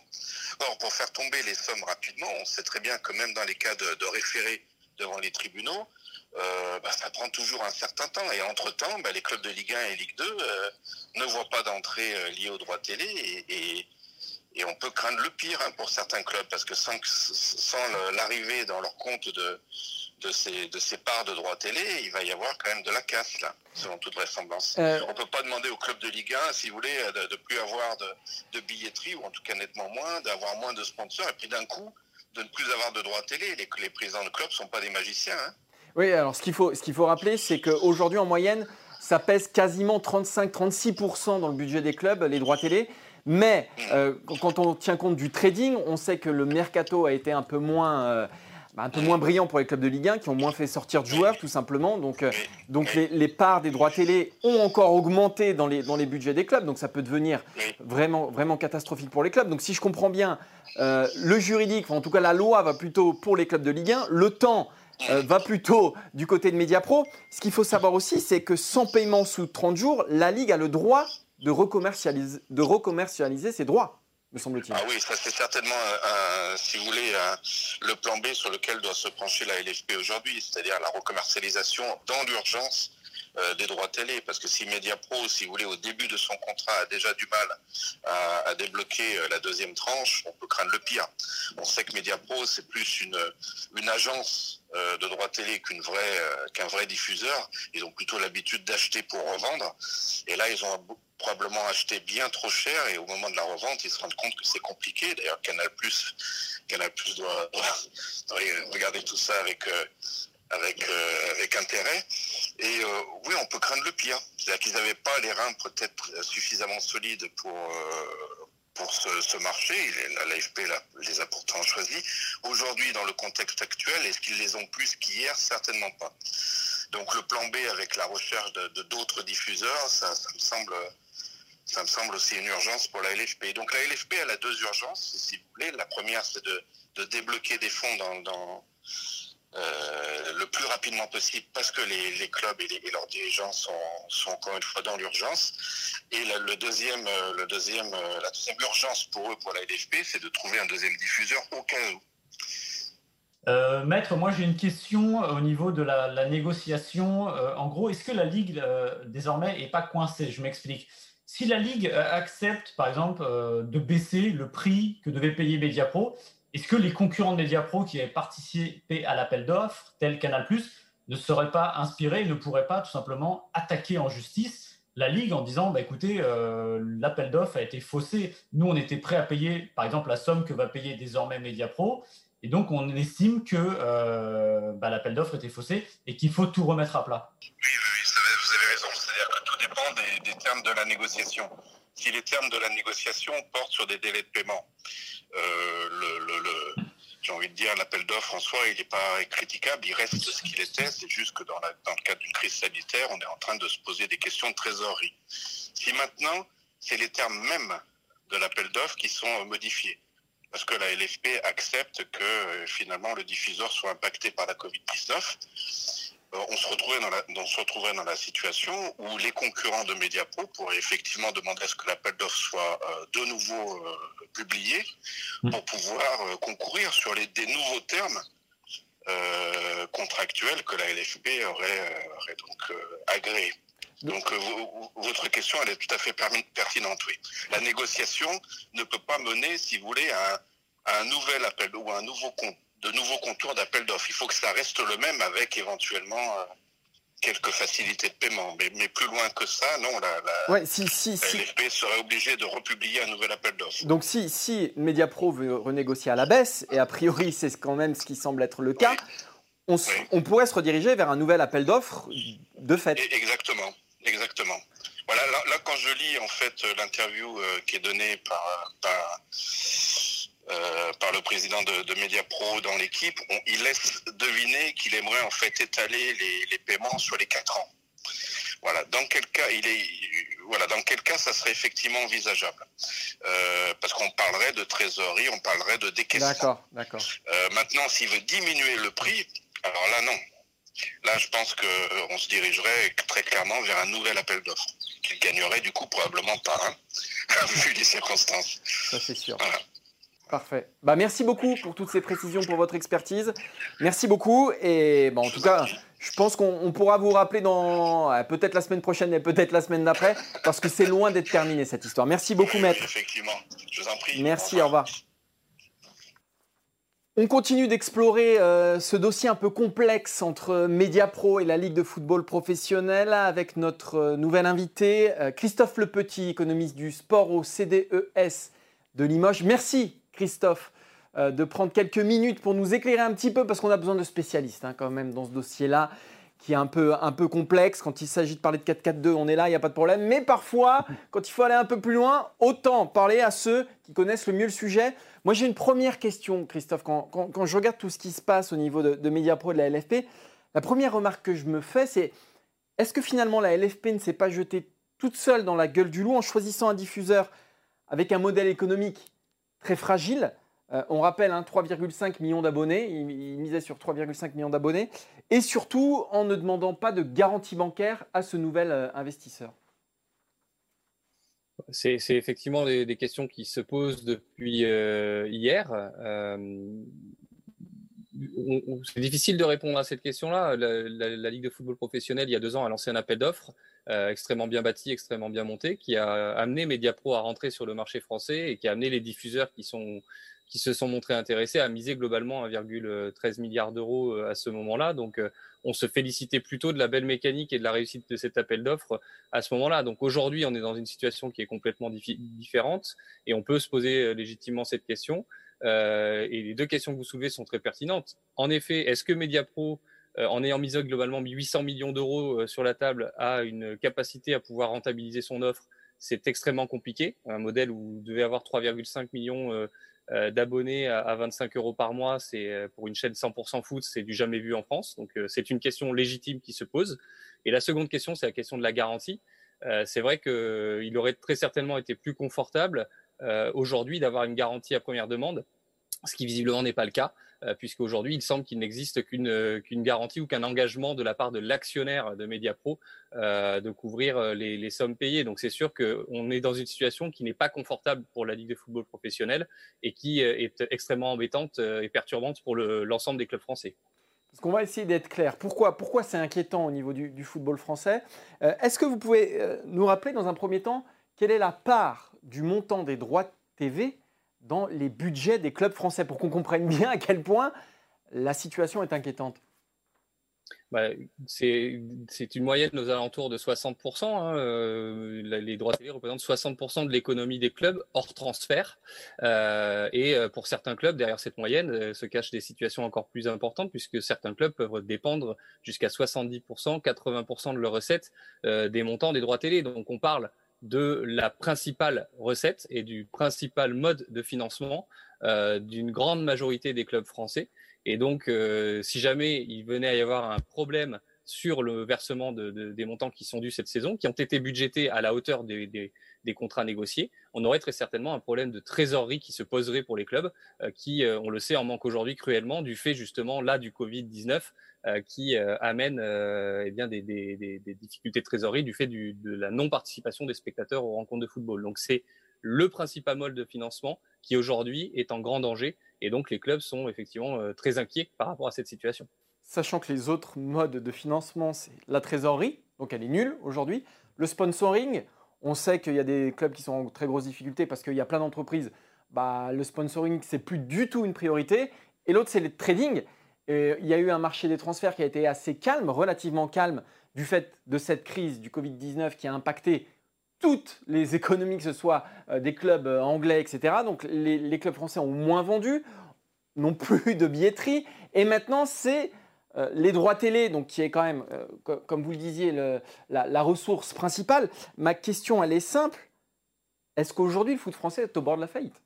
Or, pour faire tomber les sommes rapidement, on sait très bien que même dans les cas de, de référés devant les tribunaux, euh, bah, ça prend toujours un certain temps. Et entre-temps, bah, les clubs de Ligue 1 et Ligue 2 euh, ne voient pas d'entrée euh, liée au droit télé et, on peut craindre le pire hein, pour certains clubs parce que sans, l'arrivée dans leur compte de, de, ces, de ces parts de droit télé, il va y avoir quand même de la casse là, selon toute vraisemblance. On ne peut pas demander aux clubs de Ligue 1, si vous voulez, de ne plus avoir de, billetterie ou en tout cas nettement moins, d'avoir moins de sponsors et puis d'un coup de ne plus avoir de droit télé. Les, les présidents de clubs ne sont pas des magiciens. Hein. Oui, alors ce qu'il faut, ce qu'il faut rappeler, c'est qu'aujourd'hui, en moyenne, ça pèse quasiment 35-36% dans le budget des clubs, les droits télé. Mais euh, quand on tient compte du trading, on sait que le mercato a été un peu moins, euh, bah, un peu moins brillant pour les clubs de Ligue 1 qui ont moins fait sortir de joueurs tout simplement. Donc, euh, donc les, parts des droits télé ont encore augmenté dans les, dans les budgets des clubs. Donc ça peut devenir vraiment, vraiment catastrophique pour les clubs. Donc si je comprends bien, le juridique, en tout cas la loi va plutôt pour les clubs de Ligue 1. Le temps euh, va plutôt du côté de Mediapro. Ce qu'il faut savoir aussi, c'est que sans paiement sous 30 jours, la Ligue a le droit de de recommercialiser ses droits, Ah oui, ça c'est certainement, si vous voulez, le plan B sur lequel doit se pencher la LFP aujourd'hui, c'est-à-dire la recommercialisation dans l'urgence euh, des droits télé. Parce que si Mediapro, si vous voulez, au début de son contrat, a déjà du mal à, débloquer euh, la deuxième tranche, on peut craindre le pire. On sait que Mediapro, c'est plus une, une agence euh, de droits télé qu'un vrai diffuseur. Ils ont plutôt l'habitude d'acheter pour revendre. Et là, ils ont probablement acheté bien trop cher et au moment de la revente, ils se rendent compte que c'est compliqué. D'ailleurs, Canal Plus, Canal Plus doit, regarder tout ça avec avec, euh, avec intérêt. Et euh, oui, on peut craindre le pire. C'est-à-dire qu'ils n'avaient pas les reins peut-être suffisamment solides pour, euh, pour ce, marché. L'AFP les a pourtant choisis. Aujourd'hui, dans le contexte actuel, est-ce qu'ils les ont plus qu'hier? Certainement pas. Donc le plan B avec la recherche de d'autres diffuseurs, ça, me semble ça me semble aussi une urgence pour la LFP. Donc la LFP, elle a deux urgences, si vous voulez. La première, c'est de, débloquer des fonds dans, euh, le plus rapidement possible parce que les, clubs et, leurs dirigeants sont, encore une fois dans l'urgence. Et le deuxième, euh, le deuxième, euh, la deuxième urgence pour eux, pour la LFP, c'est de trouver un deuxième diffuseur au cas où. maître, moi j'ai une question au niveau de la, négociation. en gros, est-ce que la Ligue désormais n'est pas coincée? Je m'explique. Si la Ligue accepte, par exemple, de baisser le prix que devait payer Mediapro, est-ce que les concurrents de Mediapro qui avaient participé à l'appel d'offres, tel Canal+, ne seraient pas inspirés ne pourraient pas tout simplement attaquer en justice la Ligue en disant bah, écoutez, euh, l'appel d'offres a été faussé. Nous, on était prêts à payer, par exemple, la somme que va payer désormais Mediapro. Et donc, on estime que euh, bah, l'appel d'offres était faussé et qu'il faut tout remettre à plat avez raison. C'est-à-dire que tout dépend des, des de la négociation. Si les termes de la négociation portent sur des délais de paiement, euh, j'ai envie de dire, l'appel d'offres en soi, il n'est pas critiquable, il reste ce qu'il était. C'est juste que dans, dans le cadre d'une crise sanitaire, on est en train de se poser des questions de trésorerie. Si maintenant, c'est les termes mêmes de l'appel d'offres qui sont modifiés, parce que la LFP accepte que euh, finalement le diffuseur soit impacté par la Covid-19, euh, on se retrouverait dans la, on se retrouverait dans la situation où les concurrents de Mediapro pourraient effectivement demander à ce que l'appel d'offres soit euh, de nouveau euh, publié mmh. pour pouvoir concourir sur les, des nouveaux termes contractuels que la LFB aurait, aurait donc agréés. Donc votre question, elle est tout à fait pertinente, oui. La négociation ne peut pas mener, si vous voulez, à, à un nouvel appel ou à un nouveau compte de nouveaux contours d'appel d'offres. Il faut que ça reste le même avec éventuellement euh, quelques facilités de paiement. Mais, mais, plus loin que ça, non, la, la, ouais, si, si, LFP serait obligée de republier un nouvel appel d'offres. Donc si, si Mediapro veut renégocier à la baisse, et a priori c'est quand même ce qui semble être le cas, on, on, pourrait se rediriger vers un nouvel appel d'offres de fait. exactement, exactement. Voilà, là, quand je lis en fait l'interview euh, qui est donnée par, par euh, par le président de, de Mediapro dans l'équipe, il laisse deviner qu'il aimerait en fait étaler les, les, paiements sur les quatre ans. Voilà, dans quel cas il est, voilà, dans quel cas ça serait effectivement envisageable euh, Parce qu'on parlerait de trésorerie, on parlerait de décaissement. D'accord, d'accord. Euh, maintenant, s'il veut diminuer le prix, alors là non. Là, je pense qu'on se dirigerait très clairement vers un nouvel appel d'offres, qu'il gagnerait du coup probablement par un, vu les circonstances. Ça c'est sûr. Voilà. Parfait. Bah, merci beaucoup pour toutes ces précisions, pour votre expertise. Merci beaucoup. Et bah, en tout cas, je pense qu'on pourra vous rappeler dans peut-être la semaine prochaine et peut-être la semaine d'après, parce que c'est loin d'être terminé cette histoire. Merci beaucoup, maître. Effectivement. Je vous en prie. Merci, au revoir. On continue d'explorer euh, ce dossier un peu complexe entre Mediapro et la Ligue de football professionnel avec notre euh, nouvel invité, euh, Christophe Lepetit, économiste du sport au CDES de Limoges. Merci Christophe, euh, de prendre quelques minutes pour nous éclairer un petit peu, parce qu'on a besoin de spécialistes hein, quand même dans ce dossier-là, qui est un peu, un peu complexe. Quand il s'agit de parler de 4-4-2, on est là, il n'y a pas de problème. Mais parfois, quand il faut aller un peu plus loin, autant parler à ceux qui connaissent le mieux le sujet. Moi, j'ai une première question, Christophe. Quand, je regarde tout ce qui se passe au niveau de, de Mediapro et de la LFP, la première remarque que je me fais, c'est est-ce que finalement la LFP ne s'est pas jetée toute seule dans la gueule du loup en choisissant un diffuseur avec un modèle économique très fragile. Euh, on rappelle 3,5 hein, millions d'abonnés, il, misait sur 3,5 millions d'abonnés, et surtout en ne demandant pas de garantie bancaire à ce nouvel euh, investisseur. C'est effectivement des, questions qui se posent depuis euh, hier. c'est difficile de répondre à cette question-là. La, Ligue de football professionnel, il y a deux ans, a lancé un appel d'offres extrêmement bien bâti, extrêmement bien monté, qui a amené Mediapro à rentrer sur le marché français et qui a amené les diffuseurs qui sont qui se sont montrés intéressés à miser globalement 1,13 milliard d'euros euh, à ce moment-là. Donc, euh, on se félicitait plutôt de la belle mécanique et de la réussite de cet appel d'offres à ce moment-là. Donc, aujourd'hui, on est dans une situation qui est complètement différente et on peut se poser euh, légitimement cette question. Euh, et les deux questions que vous soulevez sont très pertinentes. En effet, est-ce que Mediapro, en ayant misé globalement 800 millions d'euros sur la table, a une capacité à pouvoir rentabiliser son offre c'est extrêmement compliqué. Un modèle où vous devez avoir 3,5 millions euh, d'abonnés à, 25 euros par mois, c'est euh, pour une chaîne 100% foot, c'est du jamais vu en France. Donc euh, c'est une question légitime qui se pose. Et la seconde question, c'est la question de la garantie. c'est vrai qu'il aurait très certainement été plus confortable aujourd'hui d'avoir une garantie à première demande, ce qui visiblement n'est pas le cas. Euh, puisqu'aujourd'hui, il semble qu'il n'existe qu'une euh, qu'une garantie ou qu'un engagement de la part de l'actionnaire de Mediapro euh, de couvrir les, sommes payées. Donc c'est sûr qu'on est dans une situation qui n'est pas confortable pour la Ligue de football professionnel et qui est extrêmement embêtante et perturbante pour l'ensemble des clubs français. Parce qu'on va essayer d'être clair. Pourquoi, pourquoi c'est inquiétant au niveau du football français? Est-ce que vous pouvez nous rappeler dans un premier temps quelle est la part du montant des droits TV dans les budgets des clubs français pour qu'on comprenne bien à quel point la situation est inquiétante bah, c'est une moyenne aux alentours de 60%. Hein, euh, les droits télé représentent 60% de l'économie des clubs hors transfert. Euh, et euh, pour certains clubs, derrière cette moyenne, se cachent des situations encore plus importantes puisque certains clubs peuvent dépendre jusqu'à 70%, 80% de leurs recettes des montants des droits télé. Donc on parle de la principale recette et du principal mode de financement d'une grande majorité des clubs français. Et donc, si jamais il venait à y avoir un problème sur le versement des montants qui sont dus cette saison, qui ont été budgétés à la hauteur des, contrats négociés, on aurait très certainement un problème de trésorerie qui se poserait pour les clubs, euh, qui, euh, on le sait, en manquent aujourd'hui cruellement du fait justement là du Covid-19 euh, qui amène eh bien des, difficultés de trésorerie du fait de la non-participation des spectateurs aux rencontres de football. Donc c'est le principal mode de financement qui aujourd'hui est en grand danger et donc les clubs sont effectivement très inquiets par rapport à cette situation sachant que les autres modes de financement, c'est la trésorerie, donc elle est nulle aujourd'hui. Le sponsoring, on sait qu'il y a des clubs qui sont en très grosse difficulté parce qu'il y a plein d'entreprises. Bah, le sponsoring, c'est plus du tout une priorité. Et l'autre, c'est le trading. il y a eu un marché des transferts qui a été assez calme, relativement calme, du fait de cette crise du Covid-19 qui a impacté toutes les économies, que ce soit euh, des clubs euh, anglais, etc. Donc les clubs français ont moins vendu, n'ont plus de billetterie. Et maintenant, c'est euh, les droits télé, donc qui est quand même, euh, comme vous le disiez, la, ressource principale. Ma question, elle est simple. Est-ce qu'aujourd'hui, le foot français est au bord de la faillite?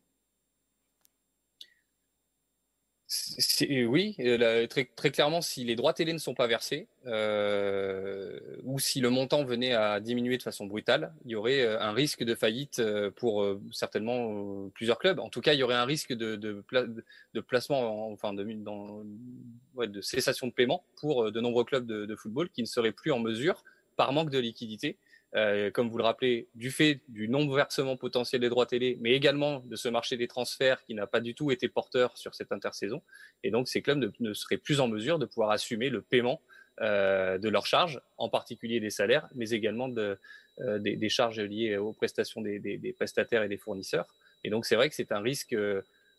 Oui, euh, très, clairement, si les droits télé ne sont pas versés, euh, ou si le montant venait à diminuer de façon brutale, il y aurait euh, un risque de faillite pour certainement plusieurs clubs. En tout cas, il y aurait un risque de, placement, enfin de cessation de paiement pour de nombreux clubs de, football qui ne seraient plus en mesure, par manque de liquidité, euh, comme vous le rappelez, du fait du non-versement potentiel des droits télé, mais également de ce marché des transferts qui n'a pas du tout été porteur sur cette intersaison. Et donc, ces clubs ne, seraient plus en mesure de pouvoir assumer le paiement euh, de leurs charges, en particulier des salaires, mais également euh, des, charges liées aux prestations des, prestataires et des fournisseurs. Et donc, c'est vrai que c'est un risque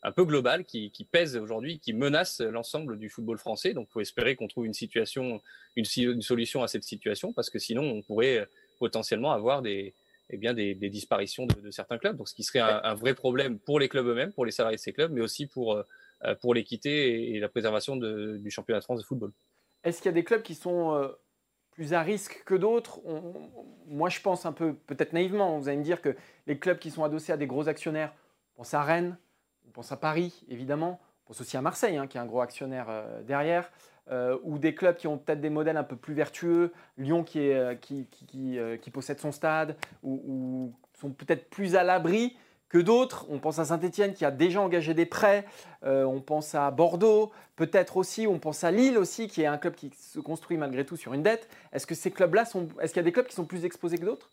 un peu global qui, pèse aujourd'hui, qui menace l'ensemble du football français. Donc, il faut espérer qu'on trouve une situation, une, solution à cette situation, parce que sinon, on pourrait potentiellement avoir des, eh bien, des, disparitions de, certains clubs. Donc, ce qui serait un, vrai problème pour les clubs eux-mêmes, pour les salariés de ces clubs, mais aussi pour, euh, pour l'équité et, la préservation du championnat de France de football. Est-ce qu'il y a des clubs qui sont euh, plus à risque que d'autres? Moi, je pense un peu, peut-être naïvement, vous allez me dire que les clubs qui sont adossés à des gros actionnaires, on pense à Rennes, on pense à Paris, évidemment, on pense aussi à Marseille, hein, qui est un gros actionnaire euh, derrière. Euh, ou des clubs qui ont peut-être des modèles un peu plus vertueux, Lyon qui, euh, euh, possède son stade, ou, sont peut-être plus à l'abri que d'autres. On pense à Saint-Etienne qui a déjà engagé des prêts, on pense à Bordeaux, peut-être aussi, on pense à Lille aussi, qui est un club qui se construit malgré tout sur une dette. Est-ce que ces clubs-là est-ce qu'il y a des clubs qui sont plus exposés que d'autres?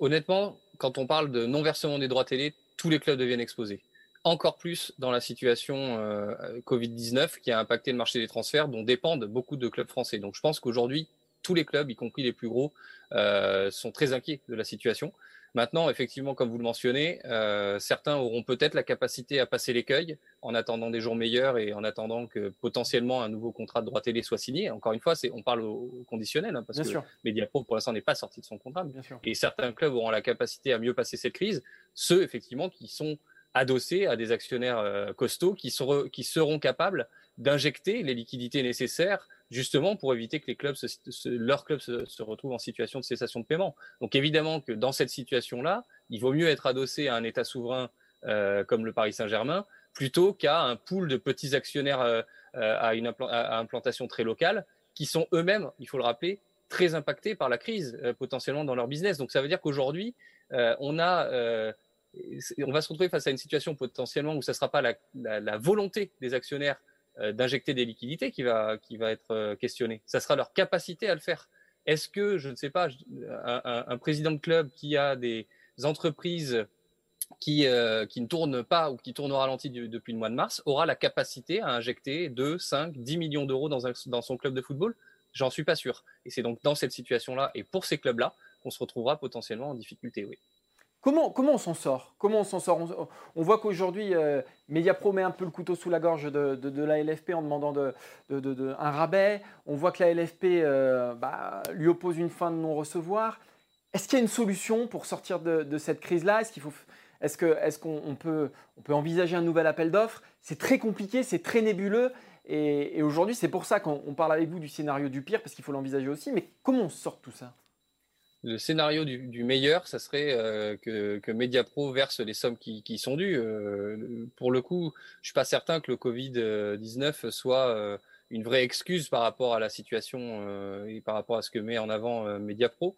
Honnêtement, quand on parle de non-versement des droits télé, tous les clubs deviennent exposés encore plus dans la situation euh, Covid-19 qui a impacté le marché des transferts dont dépendent beaucoup de clubs français. Donc je pense qu'aujourd'hui, tous les clubs, y compris les plus gros, euh, sont très inquiets de la situation. Maintenant, effectivement, comme vous le mentionnez, euh, certains auront peut-être la capacité à passer l'écueil en attendant des jours meilleurs et en attendant que potentiellement un nouveau contrat de droit télé soit signé. Encore une fois, c'est, on parle au, conditionnel, hein, parce que Mediapro, pour l'instant, n'est pas sorti de son contrat. Et certains clubs auront la capacité à mieux passer cette crise. Ceux, effectivement, qui sont adossés à des actionnaires euh, costauds qui seront, qui seront capables d'injecter les liquidités nécessaires justement pour éviter que les clubs leurs clubs se, retrouvent en situation de cessation de paiement. Donc évidemment que dans cette situation-là, il vaut mieux être adossé à un État souverain euh, comme le Paris Saint-Germain plutôt qu'à un pool de petits actionnaires euh, à une à implantation très locale qui sont eux-mêmes, il faut le rappeler, très impactés par la crise potentiellement dans leur business. Donc ça veut dire qu'aujourd'hui, on a on va se retrouver face à une situation potentiellement où ce ne sera pas la, volonté des actionnaires euh, d'injecter des liquidités qui va, qui va être euh, questionnée. Ça sera leur capacité à le faire. Est-ce que, je ne sais pas, un, président de club qui a des entreprises qui, euh, qui ne tournent pas ou qui tournent au ralenti depuis le mois de mars aura la capacité à injecter 2, 5, 10 millions d'euros dans, dans son club de football? J'en suis pas sûr. Et c'est donc dans cette situation-là et pour ces clubs-là qu'on se retrouvera potentiellement en difficulté, oui. Comment, on s'en sort? Comment on s'en sort? On, voit qu'aujourd'hui, euh, Mediapro met un peu le couteau sous la gorge de, la LFP en demandant de, un rabais. On voit que la LFP euh, bah, lui oppose une fin de non-recevoir. Est-ce qu'il y a une solution pour sortir de, cette crise-là? Est-ce est-ce qu'on peut, on peut envisager un nouvel appel d'offres? C'est très compliqué, c'est très nébuleux. Et, et aujourd'hui, c'est pour ça qu'on parle avec vous du scénario du pire, parce qu'il faut l'envisager aussi. Mais comment on sort de tout ça? Le scénario du, meilleur, ça serait euh, que, que Mediapro verse les sommes qui, sont dues. Euh, pour le coup, je suis pas certain que le Covid-19 soit euh, une vraie excuse par rapport à la situation et par rapport à ce que met en avant Mediapro.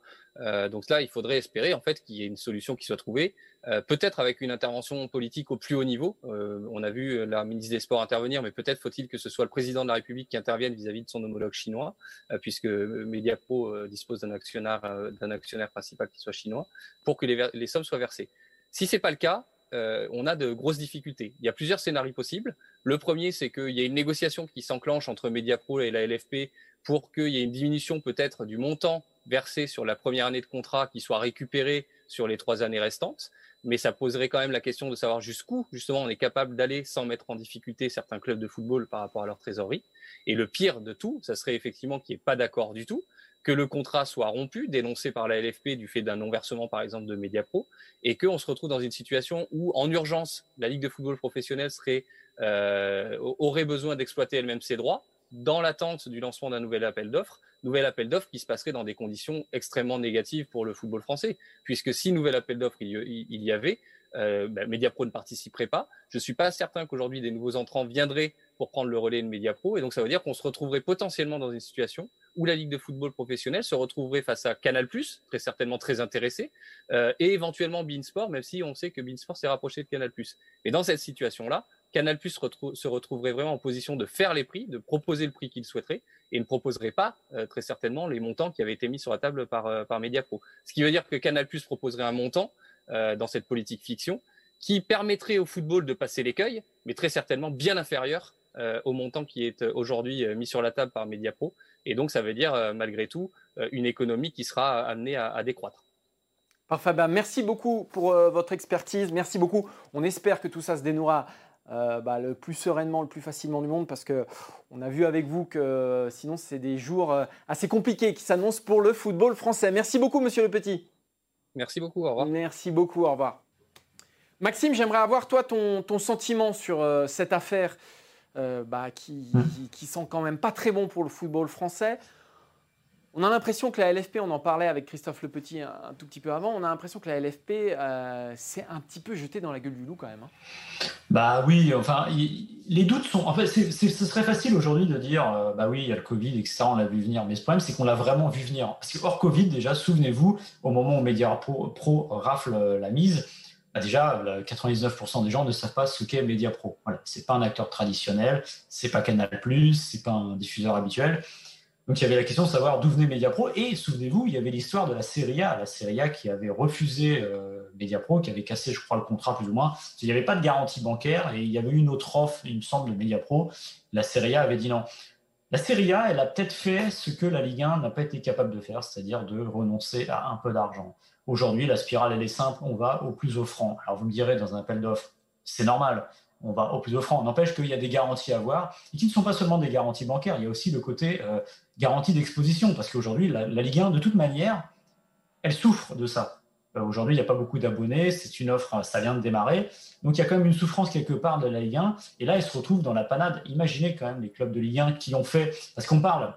donc là, il faudrait espérer en fait qu'il y ait une solution qui soit trouvée. Euh, peut-être avec une intervention politique au plus haut niveau. Euh, on a vu la ministre des Sports intervenir, mais peut-être faut-il que ce soit le président de la République qui intervienne vis-à-vis de son homologue chinois, euh, puisque Mediapro dispose d'un actionnaire, actionnaire principal qui soit chinois, pour que les, les sommes soient versées. Si c'est pas le cas, on a de grosses difficultés. Il y a plusieurs scénarios possibles. Le premier, c'est qu'il y a une négociation qui s'enclenche entre Mediapro et la LFP pour qu'il y ait une diminution peut-être du montant versé sur la première année de contrat qui soit récupéré sur les trois années restantes mais ça poserait quand même la question de savoir jusqu'où justement on est capable d'aller sans mettre en difficulté certains clubs de football par rapport à leur trésorerie. Et le pire de tout, ça serait effectivement qu'il n'y ait pas d'accord du tout, que le contrat soit rompu, dénoncé par la LFP du fait d'un non-versement par exemple de Mediapro, et qu'on se retrouve dans une situation où en urgence la Ligue de football professionnel serait, euh, aurait besoin d'exploiter elle-même ses droits dans l'attente du lancement d'un nouvel appel d'offres nouvel appel d'offres qui se passerait dans des conditions extrêmement négatives pour le football français. Puisque si nouvel appel d'offres il, y avait, euh, ben, Mediapro ne participerait pas. Je ne suis pas certain qu'aujourd'hui des nouveaux entrants viendraient pour prendre le relais de Mediapro. Et donc ça veut dire qu'on se retrouverait potentiellement dans une situation où la Ligue de football professionnel se retrouverait face à Canal+, très certainement très intéressé, euh, et éventuellement Beansport, même si on sait que Beansport s'est rapproché de Canal+. Mais dans cette situation-là, Canal+ se retrouverait vraiment en position de faire les prix, de proposer le prix qu'il souhaiterait, et ne proposerait pas euh, très certainement les montants qui avaient été mis sur la table par, euh, par Mediapro. Ce qui veut dire que Canal+ proposerait un montant euh, dans cette politique fiction qui permettrait au football de passer l'écueil, mais très certainement bien inférieur au montant qui est aujourd'hui mis sur la table par Mediapro. Et donc ça veut dire malgré tout une économie qui sera amenée à, décroître. Parfait, ben, merci beaucoup pour votre expertise, merci beaucoup. On espère que tout ça se dénouera euh, bah, le plus sereinement, le plus facilement du monde, parce qu'on a vu avec vous que euh, sinon c'est des jours euh, assez compliqués qui s'annoncent pour le football français. Merci beaucoup, Monsieur Le Petit. Merci beaucoup, au revoir. Merci beaucoup, au revoir. Maxime, j'aimerais avoir toi ton, ton sentiment sur cette affaire bah, qui, mmh. qui, qui, sent quand même pas très bon pour le football français. On a l'impression que la LFP, on en parlait avec Christophe Le Petit un, tout petit peu avant, on a l'impression que la LFP euh, s'est un petit peu jetée dans la gueule du loup quand même. Hein. Bah oui, enfin, les doutes sont. En fait, ce serait facile aujourd'hui de dire, euh, bah oui, il y a le Covid, etc., on l'a vu venir. Mais ce problème, c'est qu'on l'a vraiment vu venir. Parce que hors Covid, déjà, souvenez-vous, au moment où Media Pro, Pro rafle la mise, bah déjà, 99% des gens ne savent pas ce qu'est Media Pro. Voilà, c'est pas un acteur traditionnel, c'est pas Canal+, c'est pas un diffuseur habituel. Donc il y avait la question de savoir d'où venait Mediapro. Et souvenez-vous, il y avait l'histoire de la Serie A, la Serie A qui avait refusé euh, Mediapro, qui avait cassé, je crois, le contrat plus ou moins. Il n'y avait pas de garantie bancaire et il y avait une autre offre, il me semble, de Mediapro. La Serie A avait dit non. La Serie A, elle a peut-être fait ce que la Ligue 1 n'a pas été capable de faire, c'est-à-dire de renoncer à un peu d'argent. Aujourd'hui, la spirale, elle est simple, on va au plus offrant. Alors vous me direz, dans un appel d'offres, c'est normal on va au plus offrant. N'empêche qu'il y a des garanties à avoir, et qui ne sont pas seulement des garanties bancaires, il y a aussi le côté euh, garantie d'exposition, parce qu'aujourd'hui, la, Ligue 1, de toute manière, elle souffre de ça. Euh, aujourd'hui, il n'y a pas beaucoup d'abonnés, c'est une offre, ça vient de démarrer, donc il y a quand même une souffrance quelque part de la Ligue 1, et là, elle se retrouve dans la panade. Imaginez quand même les clubs de Ligue 1 qui ont fait, parce qu'on parle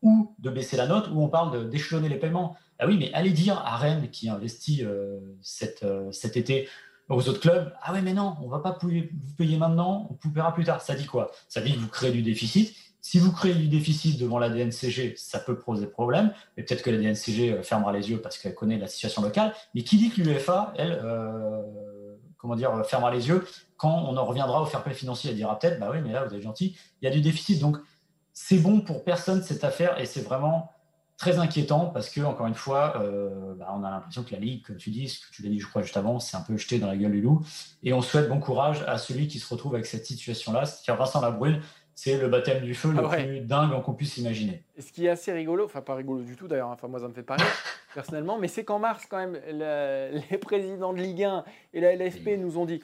ou de baisser la note, ou on parle d'échelonner les paiements. Ah oui, mais allez dire à Rennes qui investit euh, cet été aux autres clubs, ah ouais, mais non, on va pas vous payer maintenant, on vous paiera plus tard. Ça dit quoi? Ça dit que vous créez du déficit. Si vous créez du déficit devant la DNCG, ça peut poser problème. Mais peut-être que la DNCG euh, fermera les yeux parce qu'elle connaît la situation locale. Mais qui dit que l'UEFA, elle, euh, comment dire, euh, fermera les yeux quand on en reviendra au fair play financier? Elle dira peut-être, bah oui, mais là, vous êtes gentil, il y a du déficit. Donc, c'est bon pour personne cette affaire et c'est vraiment très inquiétant parce que, encore une fois, euh, bah, on a l'impression que la Ligue, comme tu dis, ce que tu l'as dit, je crois, juste avant, c'est un peu jeté dans la gueule du loup. Et on souhaite bon courage à celui qui se retrouve avec cette situation-là. C'est-à-dire Vincent Labrune, c'est le baptême du feu le ah plus dingue qu'on puisse imaginer. Et ce qui est assez rigolo, enfin pas rigolo du tout d'ailleurs, enfin moi ça me fait pas rire personnellement, mais c'est qu'en mars quand même, les présidents de Ligue 1 et la LFP nous ont dit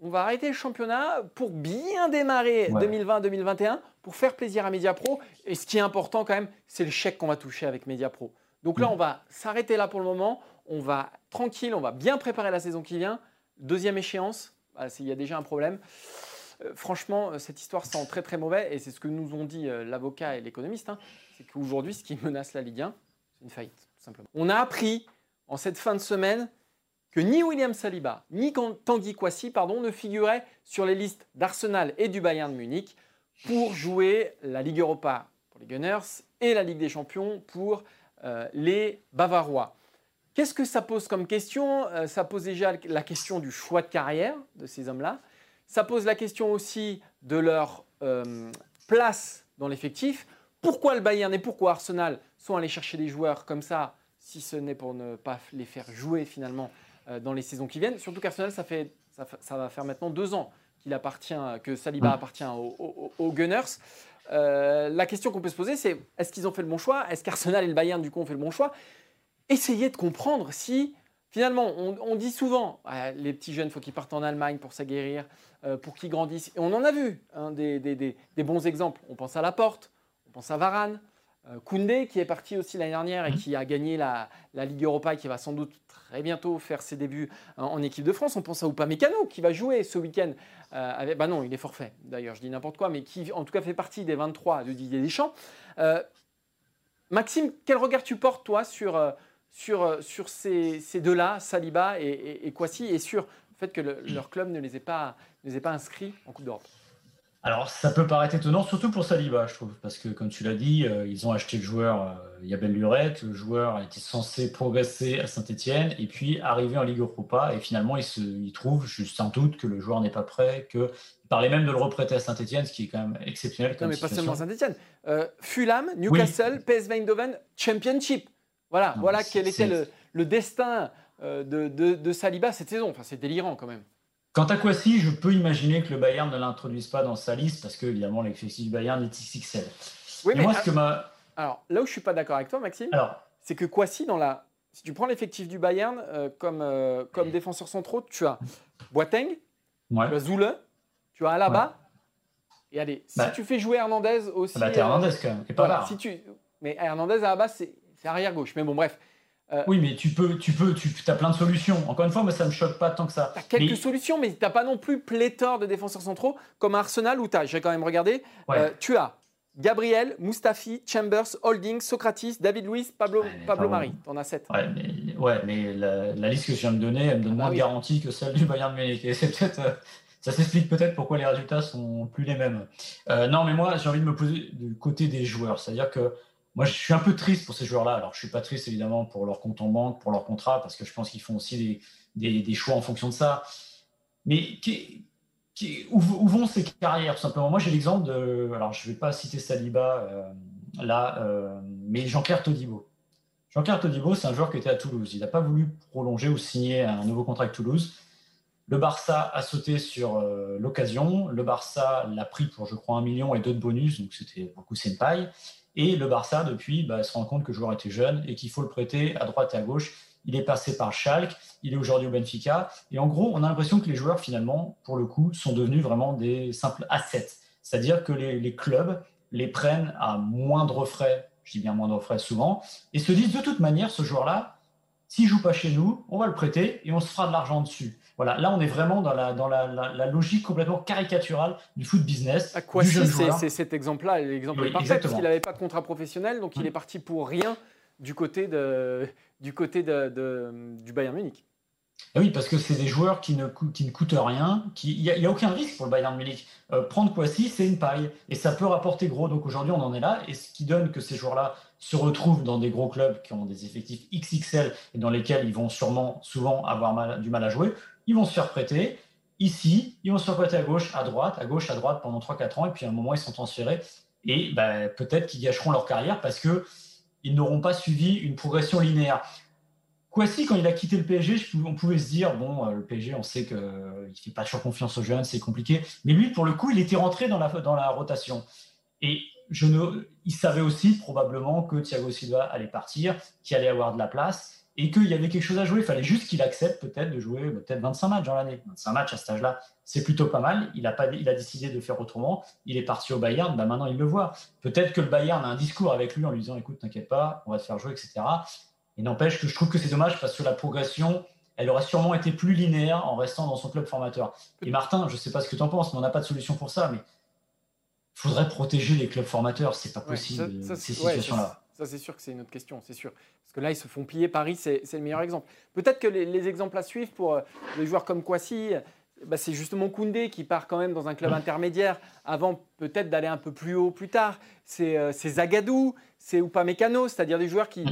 on va arrêter le championnat pour bien démarrer 2020-2021 pour faire plaisir à Mediapro. Et ce qui est important quand même, c'est le chèque qu'on va toucher avec Mediapro. Donc là, mm. on va s'arrêter là pour le moment. On va tranquille, on va bien préparer la saison qui vient. Deuxième échéance, il y a déjà un problème. Euh, franchement, cette histoire sent très très mauvais et c'est ce que nous ont dit euh, l'avocat et l'économiste. Hein. c'est qu'aujourd'hui, ce qui menace la Ligue 1, c'est une faillite simplement. On a appris en cette fin de semaine que ni William Saliba ni Tanguy pardon, ne figuraient sur les listes d'Arsenal et du Bayern de Munich pour jouer la Ligue Europa pour les Gunners et la Ligue des Champions pour euh, les Bavarois. Qu'est-ce que ça pose comme question? Euh, Ça pose déjà la question du choix de carrière de ces hommes-là. Ça pose la question aussi de leur euh, place dans l'effectif. Pourquoi le Bayern et pourquoi Arsenal sont allés chercher des joueurs comme ça, si ce n'est pour ne pas les faire jouer finalement dans les saisons qui viennent Surtout qu'Arsenal, ça, fait, ça, va faire maintenant deux ans qu'il appartient, que Saliba mm. appartient aux, Gunners. Euh, la question qu'on peut se poser, c'est est-ce qu'ils ont fait le bon choix? Est-ce qu'Arsenal et le Bayern, du coup, ont fait le bon choix? Essayez de comprendre si, finalement, on, dit souvent, les petits jeunes, il faut qu'ils partent en Allemagne pour s'aguerrir, euh, pour qu'ils grandissent. Et on en a vu hein, des, des, bons exemples. On pense à Laporte, on pense à Varane, euh, Koundé qui est parti aussi l'année dernière et mmh. qui a gagné la, Ligue Europa et qui va sans doute très bientôt faire ses débuts en, équipe de France. On pense à Upamecano qui va jouer ce week-end. Euh, avec, bah non, il est forfait d'ailleurs, je dis n'importe quoi, mais qui en tout cas fait partie des 23 de Didier Deschamps. Euh, Maxime, quel regard tu portes toi sur, sur, sur ces, deux-là, Saliba et, et, et Kwasi, et sur le fait que leur club ne les ait pas, ne les ait pas inscrits en Coupe d'Europe? Alors, ça peut paraître étonnant, surtout pour Saliba, je trouve, parce que, comme tu l'as dit, euh, ils ont acheté le joueur euh, il y a belle lurette. Le joueur était censé progresser à Saint-Etienne et puis arriver en Ligue Europa. Et finalement, il, se, il trouve, juste sans doute, que le joueur n'est pas prêt, que parlait même de le reprêter à Saint-Etienne, ce qui est quand même exceptionnel. non, mais pas seulement Saint-Etienne. Euh, Fulham, Newcastle, PSV Eindhoven, Championship. Voilà, voilà quel était le, destin de, de Saliba cette saison. Enfin, c'est délirant quand même. Quant à Kwasi, je peux imaginer que le Bayern ne l'introduise pas dans sa liste parce que, évidemment, l'effectif du Bayern est XXL. Oui, mais moi, ce que ma... alors, là où je suis pas d'accord avec toi, Maxime, c'est que Kwasi, dans la... si tu prends l'effectif du Bayern euh, comme, euh, comme défenseur centraux, tu as Boateng, tu as Zoule, tu as Alaba. Et allez, si bah. tu fais jouer Hernandez aussi. Bah, t'es Hernandez quand même, et pas voilà, si tu... Mais Hernandez à Alaba, c'est arrière gauche. Mais bon, bref. Euh, oui, mais tu peux, tu peux, tu as plein de solutions. Encore une fois, moi, ça me choque pas tant que ça. Tu as quelques solutions, mais tu n'as pas non plus pléthore de défenseurs centraux comme Arsenal où tu as, j'ai quand même regardé, euh, tu as Gabriel, Mustafi, Chambers, Holding, Socrates, David Luiz, Pablo, Pablo Mari. Tu en as 7. Ouais, mais, ouais, mais la, liste que je viens de donner, elle me donne ah moins de garantie que celle du Bayern de Munich. c'est peut-être. Euh, ça s'explique peut-être pourquoi les résultats sont plus les mêmes. non, mais moi, j'ai envie de me poser du côté des joueurs. C'est-à-dire que moi, je suis un peu triste pour ces joueurs-là. Alors, je suis pas triste évidemment pour leur compte en banque, pour leur contrat, parce que je pense qu'ils font aussi des, des, choix en fonction de ça. Mais où, vont ces carrières, tout simplement? Moi, j'ai l'exemple de. Alors, je ne vais pas citer Saliba euh, là, euh, mais Jean-Claire Todibo. Jean-Claire Todibo, c'est un joueur qui était à Toulouse. Il n'a pas voulu prolonger ou signer un nouveau contrat avec Toulouse. Le Barça a sauté sur euh, l'occasion. Le Barça l'a pris pour, je crois, un million et deux de bonus, donc c'était beaucoup paille. Et le Barça, depuis, bah, se rend compte que le joueur était jeune et qu'il faut le prêter à droite et à gauche. Il est passé par Schalke, il est aujourd'hui au Benfica. Et en gros, on a l'impression que les joueurs, finalement, pour le coup, sont devenus vraiment des simples assets. C'est-à-dire que les, clubs les prennent à moindre frais, je dis bien moindre frais souvent, et se disent de toute manière, ce joueur-là, s'il joue pas chez nous, on va le prêter et on se fera de l'argent dessus. Voilà, là on est vraiment dans la, dans la, logique complètement caricaturale du foot business. À quoi c'est cet exemple-là, l'exemple parfait, parce qu'il n'avait pas de contrat professionnel, donc il hum. est parti pour rien du côté, de, du, côté de, du Bayern Munich. Ah oui, parce que c'est des joueurs qui ne, qui ne coûtent rien. Il n'y a, a, aucun risque pour le Bayern Munich. Euh, prendre Kwasi, c'est une paille. Et ça peut rapporter gros. Donc aujourd'hui, on en est là. Et ce qui donne que ces joueurs-là se retrouvent dans des gros clubs qui ont des effectifs XXL et dans lesquels ils vont sûrement souvent avoir du mal à jouer, ils vont se faire prêter. Ici, ils vont se faire prêter à gauche, à droite, à gauche, à droite pendant 3-4 ans, et puis à un moment, ils sont transférés. Et ben, peut-être qu'ils gâcheront leur carrière parce qu'ils n'auront pas suivi une progression linéaire. Kwasi, quand il a quitté le PSG, on pouvait se dire, bon, euh, le PSG, on sait qu'il ne fait pas toujours confiance aux jeunes, c'est compliqué. Mais lui, pour le coup, il était rentré dans la, dans la rotation. Et je ne, il savait aussi probablement que Thiago Silva allait partir, qu'il allait avoir de la place et qu'il y avait quelque chose à jouer. Il fallait juste qu'il accepte peut-être de jouer peut-être 25 matchs dans l'année. 25 matchs à cet âge-là, c'est plutôt pas mal. Il a, pas, il a décidé de faire autrement. Il est parti au Bayern. Bah, maintenant, il le voit. Peut-être que le Bayern a un discours avec lui en lui disant écoute, t'inquiète pas, on va te faire jouer, etc. Et n'empêche que je trouve que c'est dommage parce que la progression, elle aurait sûrement été plus linéaire en restant dans son club formateur. Et Martin, je ne sais pas ce que tu en penses, mais on n'a pas de solution pour ça. Mais il faudrait protéger les clubs formateurs. C'est pas possible, ces situations-là. Ça, c'est sûr que c'est une autre question, c'est sûr. Parce que là, ils se font plier. Paris, c'est le meilleur exemple. Peut-être que les, exemples à suivre pour les joueurs comme Kwasi, bah, c'est justement Koundé qui part quand même dans un club intermédiaire avant peut-être d'aller un peu plus haut plus tard. C'est Zagadou, c'est Upamecano, c'est-à-dire des joueurs qui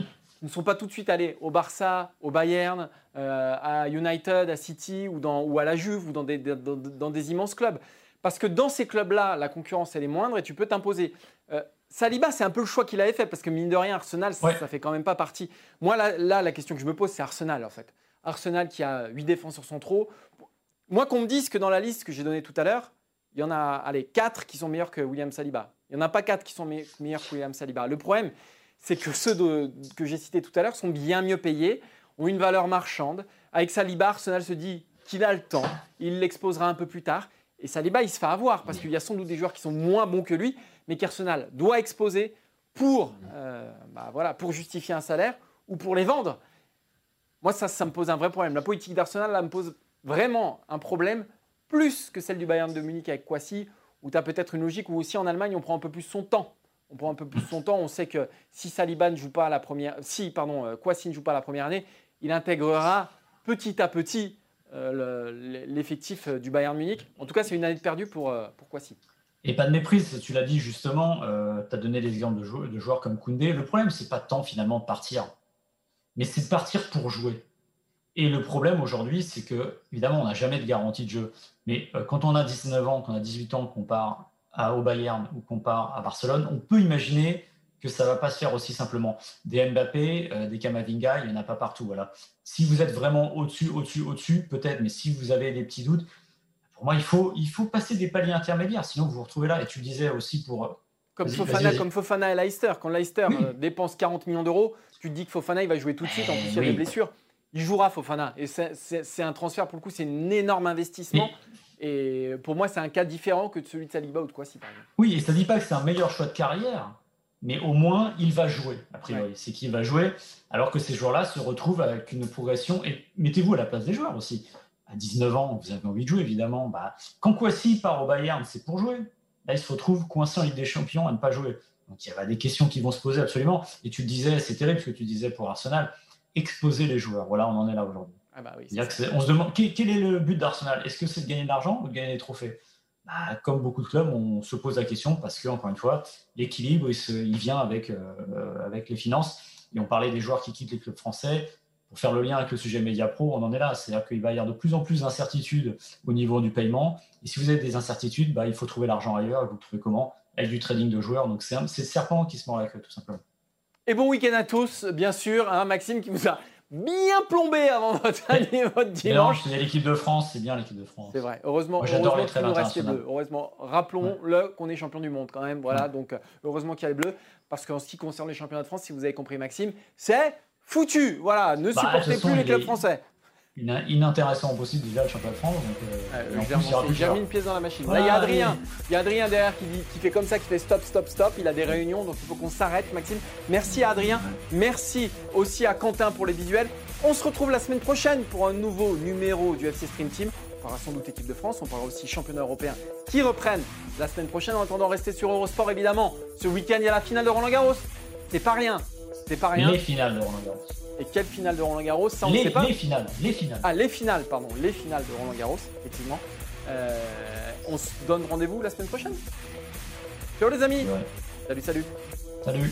ne sont pas tout de suite allés au Barça, au Bayern, euh, à United, à City ou, dans, ou, à la Juve ou dans des, dans, des, immenses clubs. Parce que dans ces clubs-là, la concurrence elle est moindre et tu peux t'imposer. Euh, Saliba, c'est un peu le choix qu'il avait fait parce que mine de rien, Arsenal, ça, ne fait quand même pas partie. Moi, là, là, la question que je me pose, c'est Arsenal en fait. Arsenal qui a 8 défenseurs centraux. Moi, qu'on me dise que dans la liste que j'ai donnée tout à l'heure, il y en a allez, 4 qui sont meilleurs que William Saliba. Il n'y en a pas 4 qui sont meilleurs que William Saliba. Le problème, c'est que ceux que j'ai cités tout à l'heure sont bien mieux payés, ont une valeur marchande. Avec Saliba, Arsenal se dit qu'il a le temps, il l'exposera un peu plus tard. Et Saliba, il se fait avoir parce qu'il y a sans doute des joueurs qui sont moins bons que lui, mais qu'Arsenal doit exposer pour, euh, bah voilà, pour justifier un salaire ou pour les vendre. Moi, ça, ça me pose un vrai problème. La politique d'Arsenal, me pose vraiment un problème, plus que celle du Bayern de Munich avec Kwasi, où tu as peut-être une logique où aussi en Allemagne, on prend un peu plus son temps. On prend un peu plus son temps. On sait que si Saliba ne joue pas la première, si pardon, euh, Kwasi ne joue pas la première année, il intégrera petit à petit euh, l'effectif du Bayern Munich. En tout cas, c'est une année perdue pour, pour Kwasi. Et pas de méprise, tu l'as dit justement, tu as donné l'exemple de, de joueurs comme Koundé. Le problème, c'est pas tant finalement de partir, mais c'est de partir pour jouer. Et le problème aujourd'hui, c'est que, évidemment, on n'a jamais de garantie de jeu. Mais quand on a 19 ans, quand on a 18 ans, qu'on part à, au Bayern ou qu'on part à Barcelone, on peut imaginer que ça va pas se faire aussi simplement. Des Mbappé, euh, des Kamavinga, il n'y en a pas partout. Voilà. Si vous êtes vraiment au-dessus, au-dessus, au-dessus, peut-être, mais si vous avez des petits doutes, pour moi, il faut, il faut passer des paliers intermédiaires, sinon vous vous retrouvez là. Et tu disais aussi pour. Comme Fofana, comme Fofana et Leicester. Quand Leicester euh, dépense 40 millions d'euros, tu te dis que Fofana, il va jouer tout de suite. En plus, il y a des blessures. Il jouera Fofana. Et c'est un transfert, pour le coup, c'est un énorme investissement. Et pour moi, c'est un cas différent que de celui de Saliba ou de Kwasi, par exemple. Oui, et ça ne dit pas que c'est un meilleur choix de carrière, mais au moins, il va jouer, a priori. C'est qu'il va jouer, alors que ces joueurs-là se retrouvent avec une progression. Et mettez-vous à la place des joueurs aussi. À 19 ans, vous avez envie de jouer, évidemment. Bah, quand Kwasi part au Bayern, c'est pour jouer. Là, il se retrouve coincé en Ligue des Champions à ne pas jouer. Donc, il y a des questions qui vont se poser absolument. Et tu disais, c'est terrible ce que tu disais pour Arsenal, exposer les joueurs. Voilà, on en est là aujourd'hui. Ah bah on se demande quel, est le but d'Arsenal? Est-ce que c'est de gagner de l'argent ou de gagner des trophées? Bah, Comme beaucoup de clubs, on se pose la question parce que, encore une fois, l'équilibre, il, vient avec, euh, avec les finances. Et on parlait des joueurs qui quittent les clubs français. Pour faire le lien avec le sujet Media Pro, on en est là. C'est-à-dire qu'il va y avoir de plus en plus d'incertitudes au niveau du paiement. Et si vous avez des incertitudes, bah, il faut trouver l'argent ailleurs. Vous le trouvez comment? Avec du trading de joueurs. Donc c'est le serpent qui se mord la queue, tout simplement. Et bon week-end à tous, bien sûr. Hein, Maxime qui vous a bien plombé avant votre, votre dimanche. c'est l'équipe de France, c'est bien l'équipe de France. C'est vrai. Heureusement, j'adore les nous reste les bleus. Heureusement, rappelons-le qu'on est champion du monde quand même. Voilà, donc heureusement qu'il y a les bleus. Parce qu'en ce qui concerne les championnats de France, si vous avez compris Maxime, c'est foutu. Voilà, ne bah, supportez plus les clubs français inintéressant possible déjà le championnat de France. Donc, euh, j'ai mis une pièce dans la machine. Là, il y a Adrien. Il y a Adrien derrière qui, qui, fait comme ça, qui fait stop, stop, stop. Il a des réunions, donc il faut qu'on s'arrête, Maxime. Merci à Adrien. Merci aussi à Quentin pour les visuels. On se retrouve la semaine prochaine pour un nouveau numéro du FC Stream Team. On parlera sans doute équipe de France, on parlera aussi championnat européen qui reprennent la semaine prochaine. En attendant, rester sur Eurosport évidemment. Ce week-end, il y a la finale de Roland Garros. C'est pas rien. C'est pas rien. Les finales de Roland Garros. Et quelle finale de Roland Garros Ça, on les, sait pas. Les finales, les finales. Ah, les finales, pardon, les finales de Roland Garros, effectivement. Euh, on se donne rendez-vous la semaine prochaine. Ciao les amis. Salut, salut. Salut.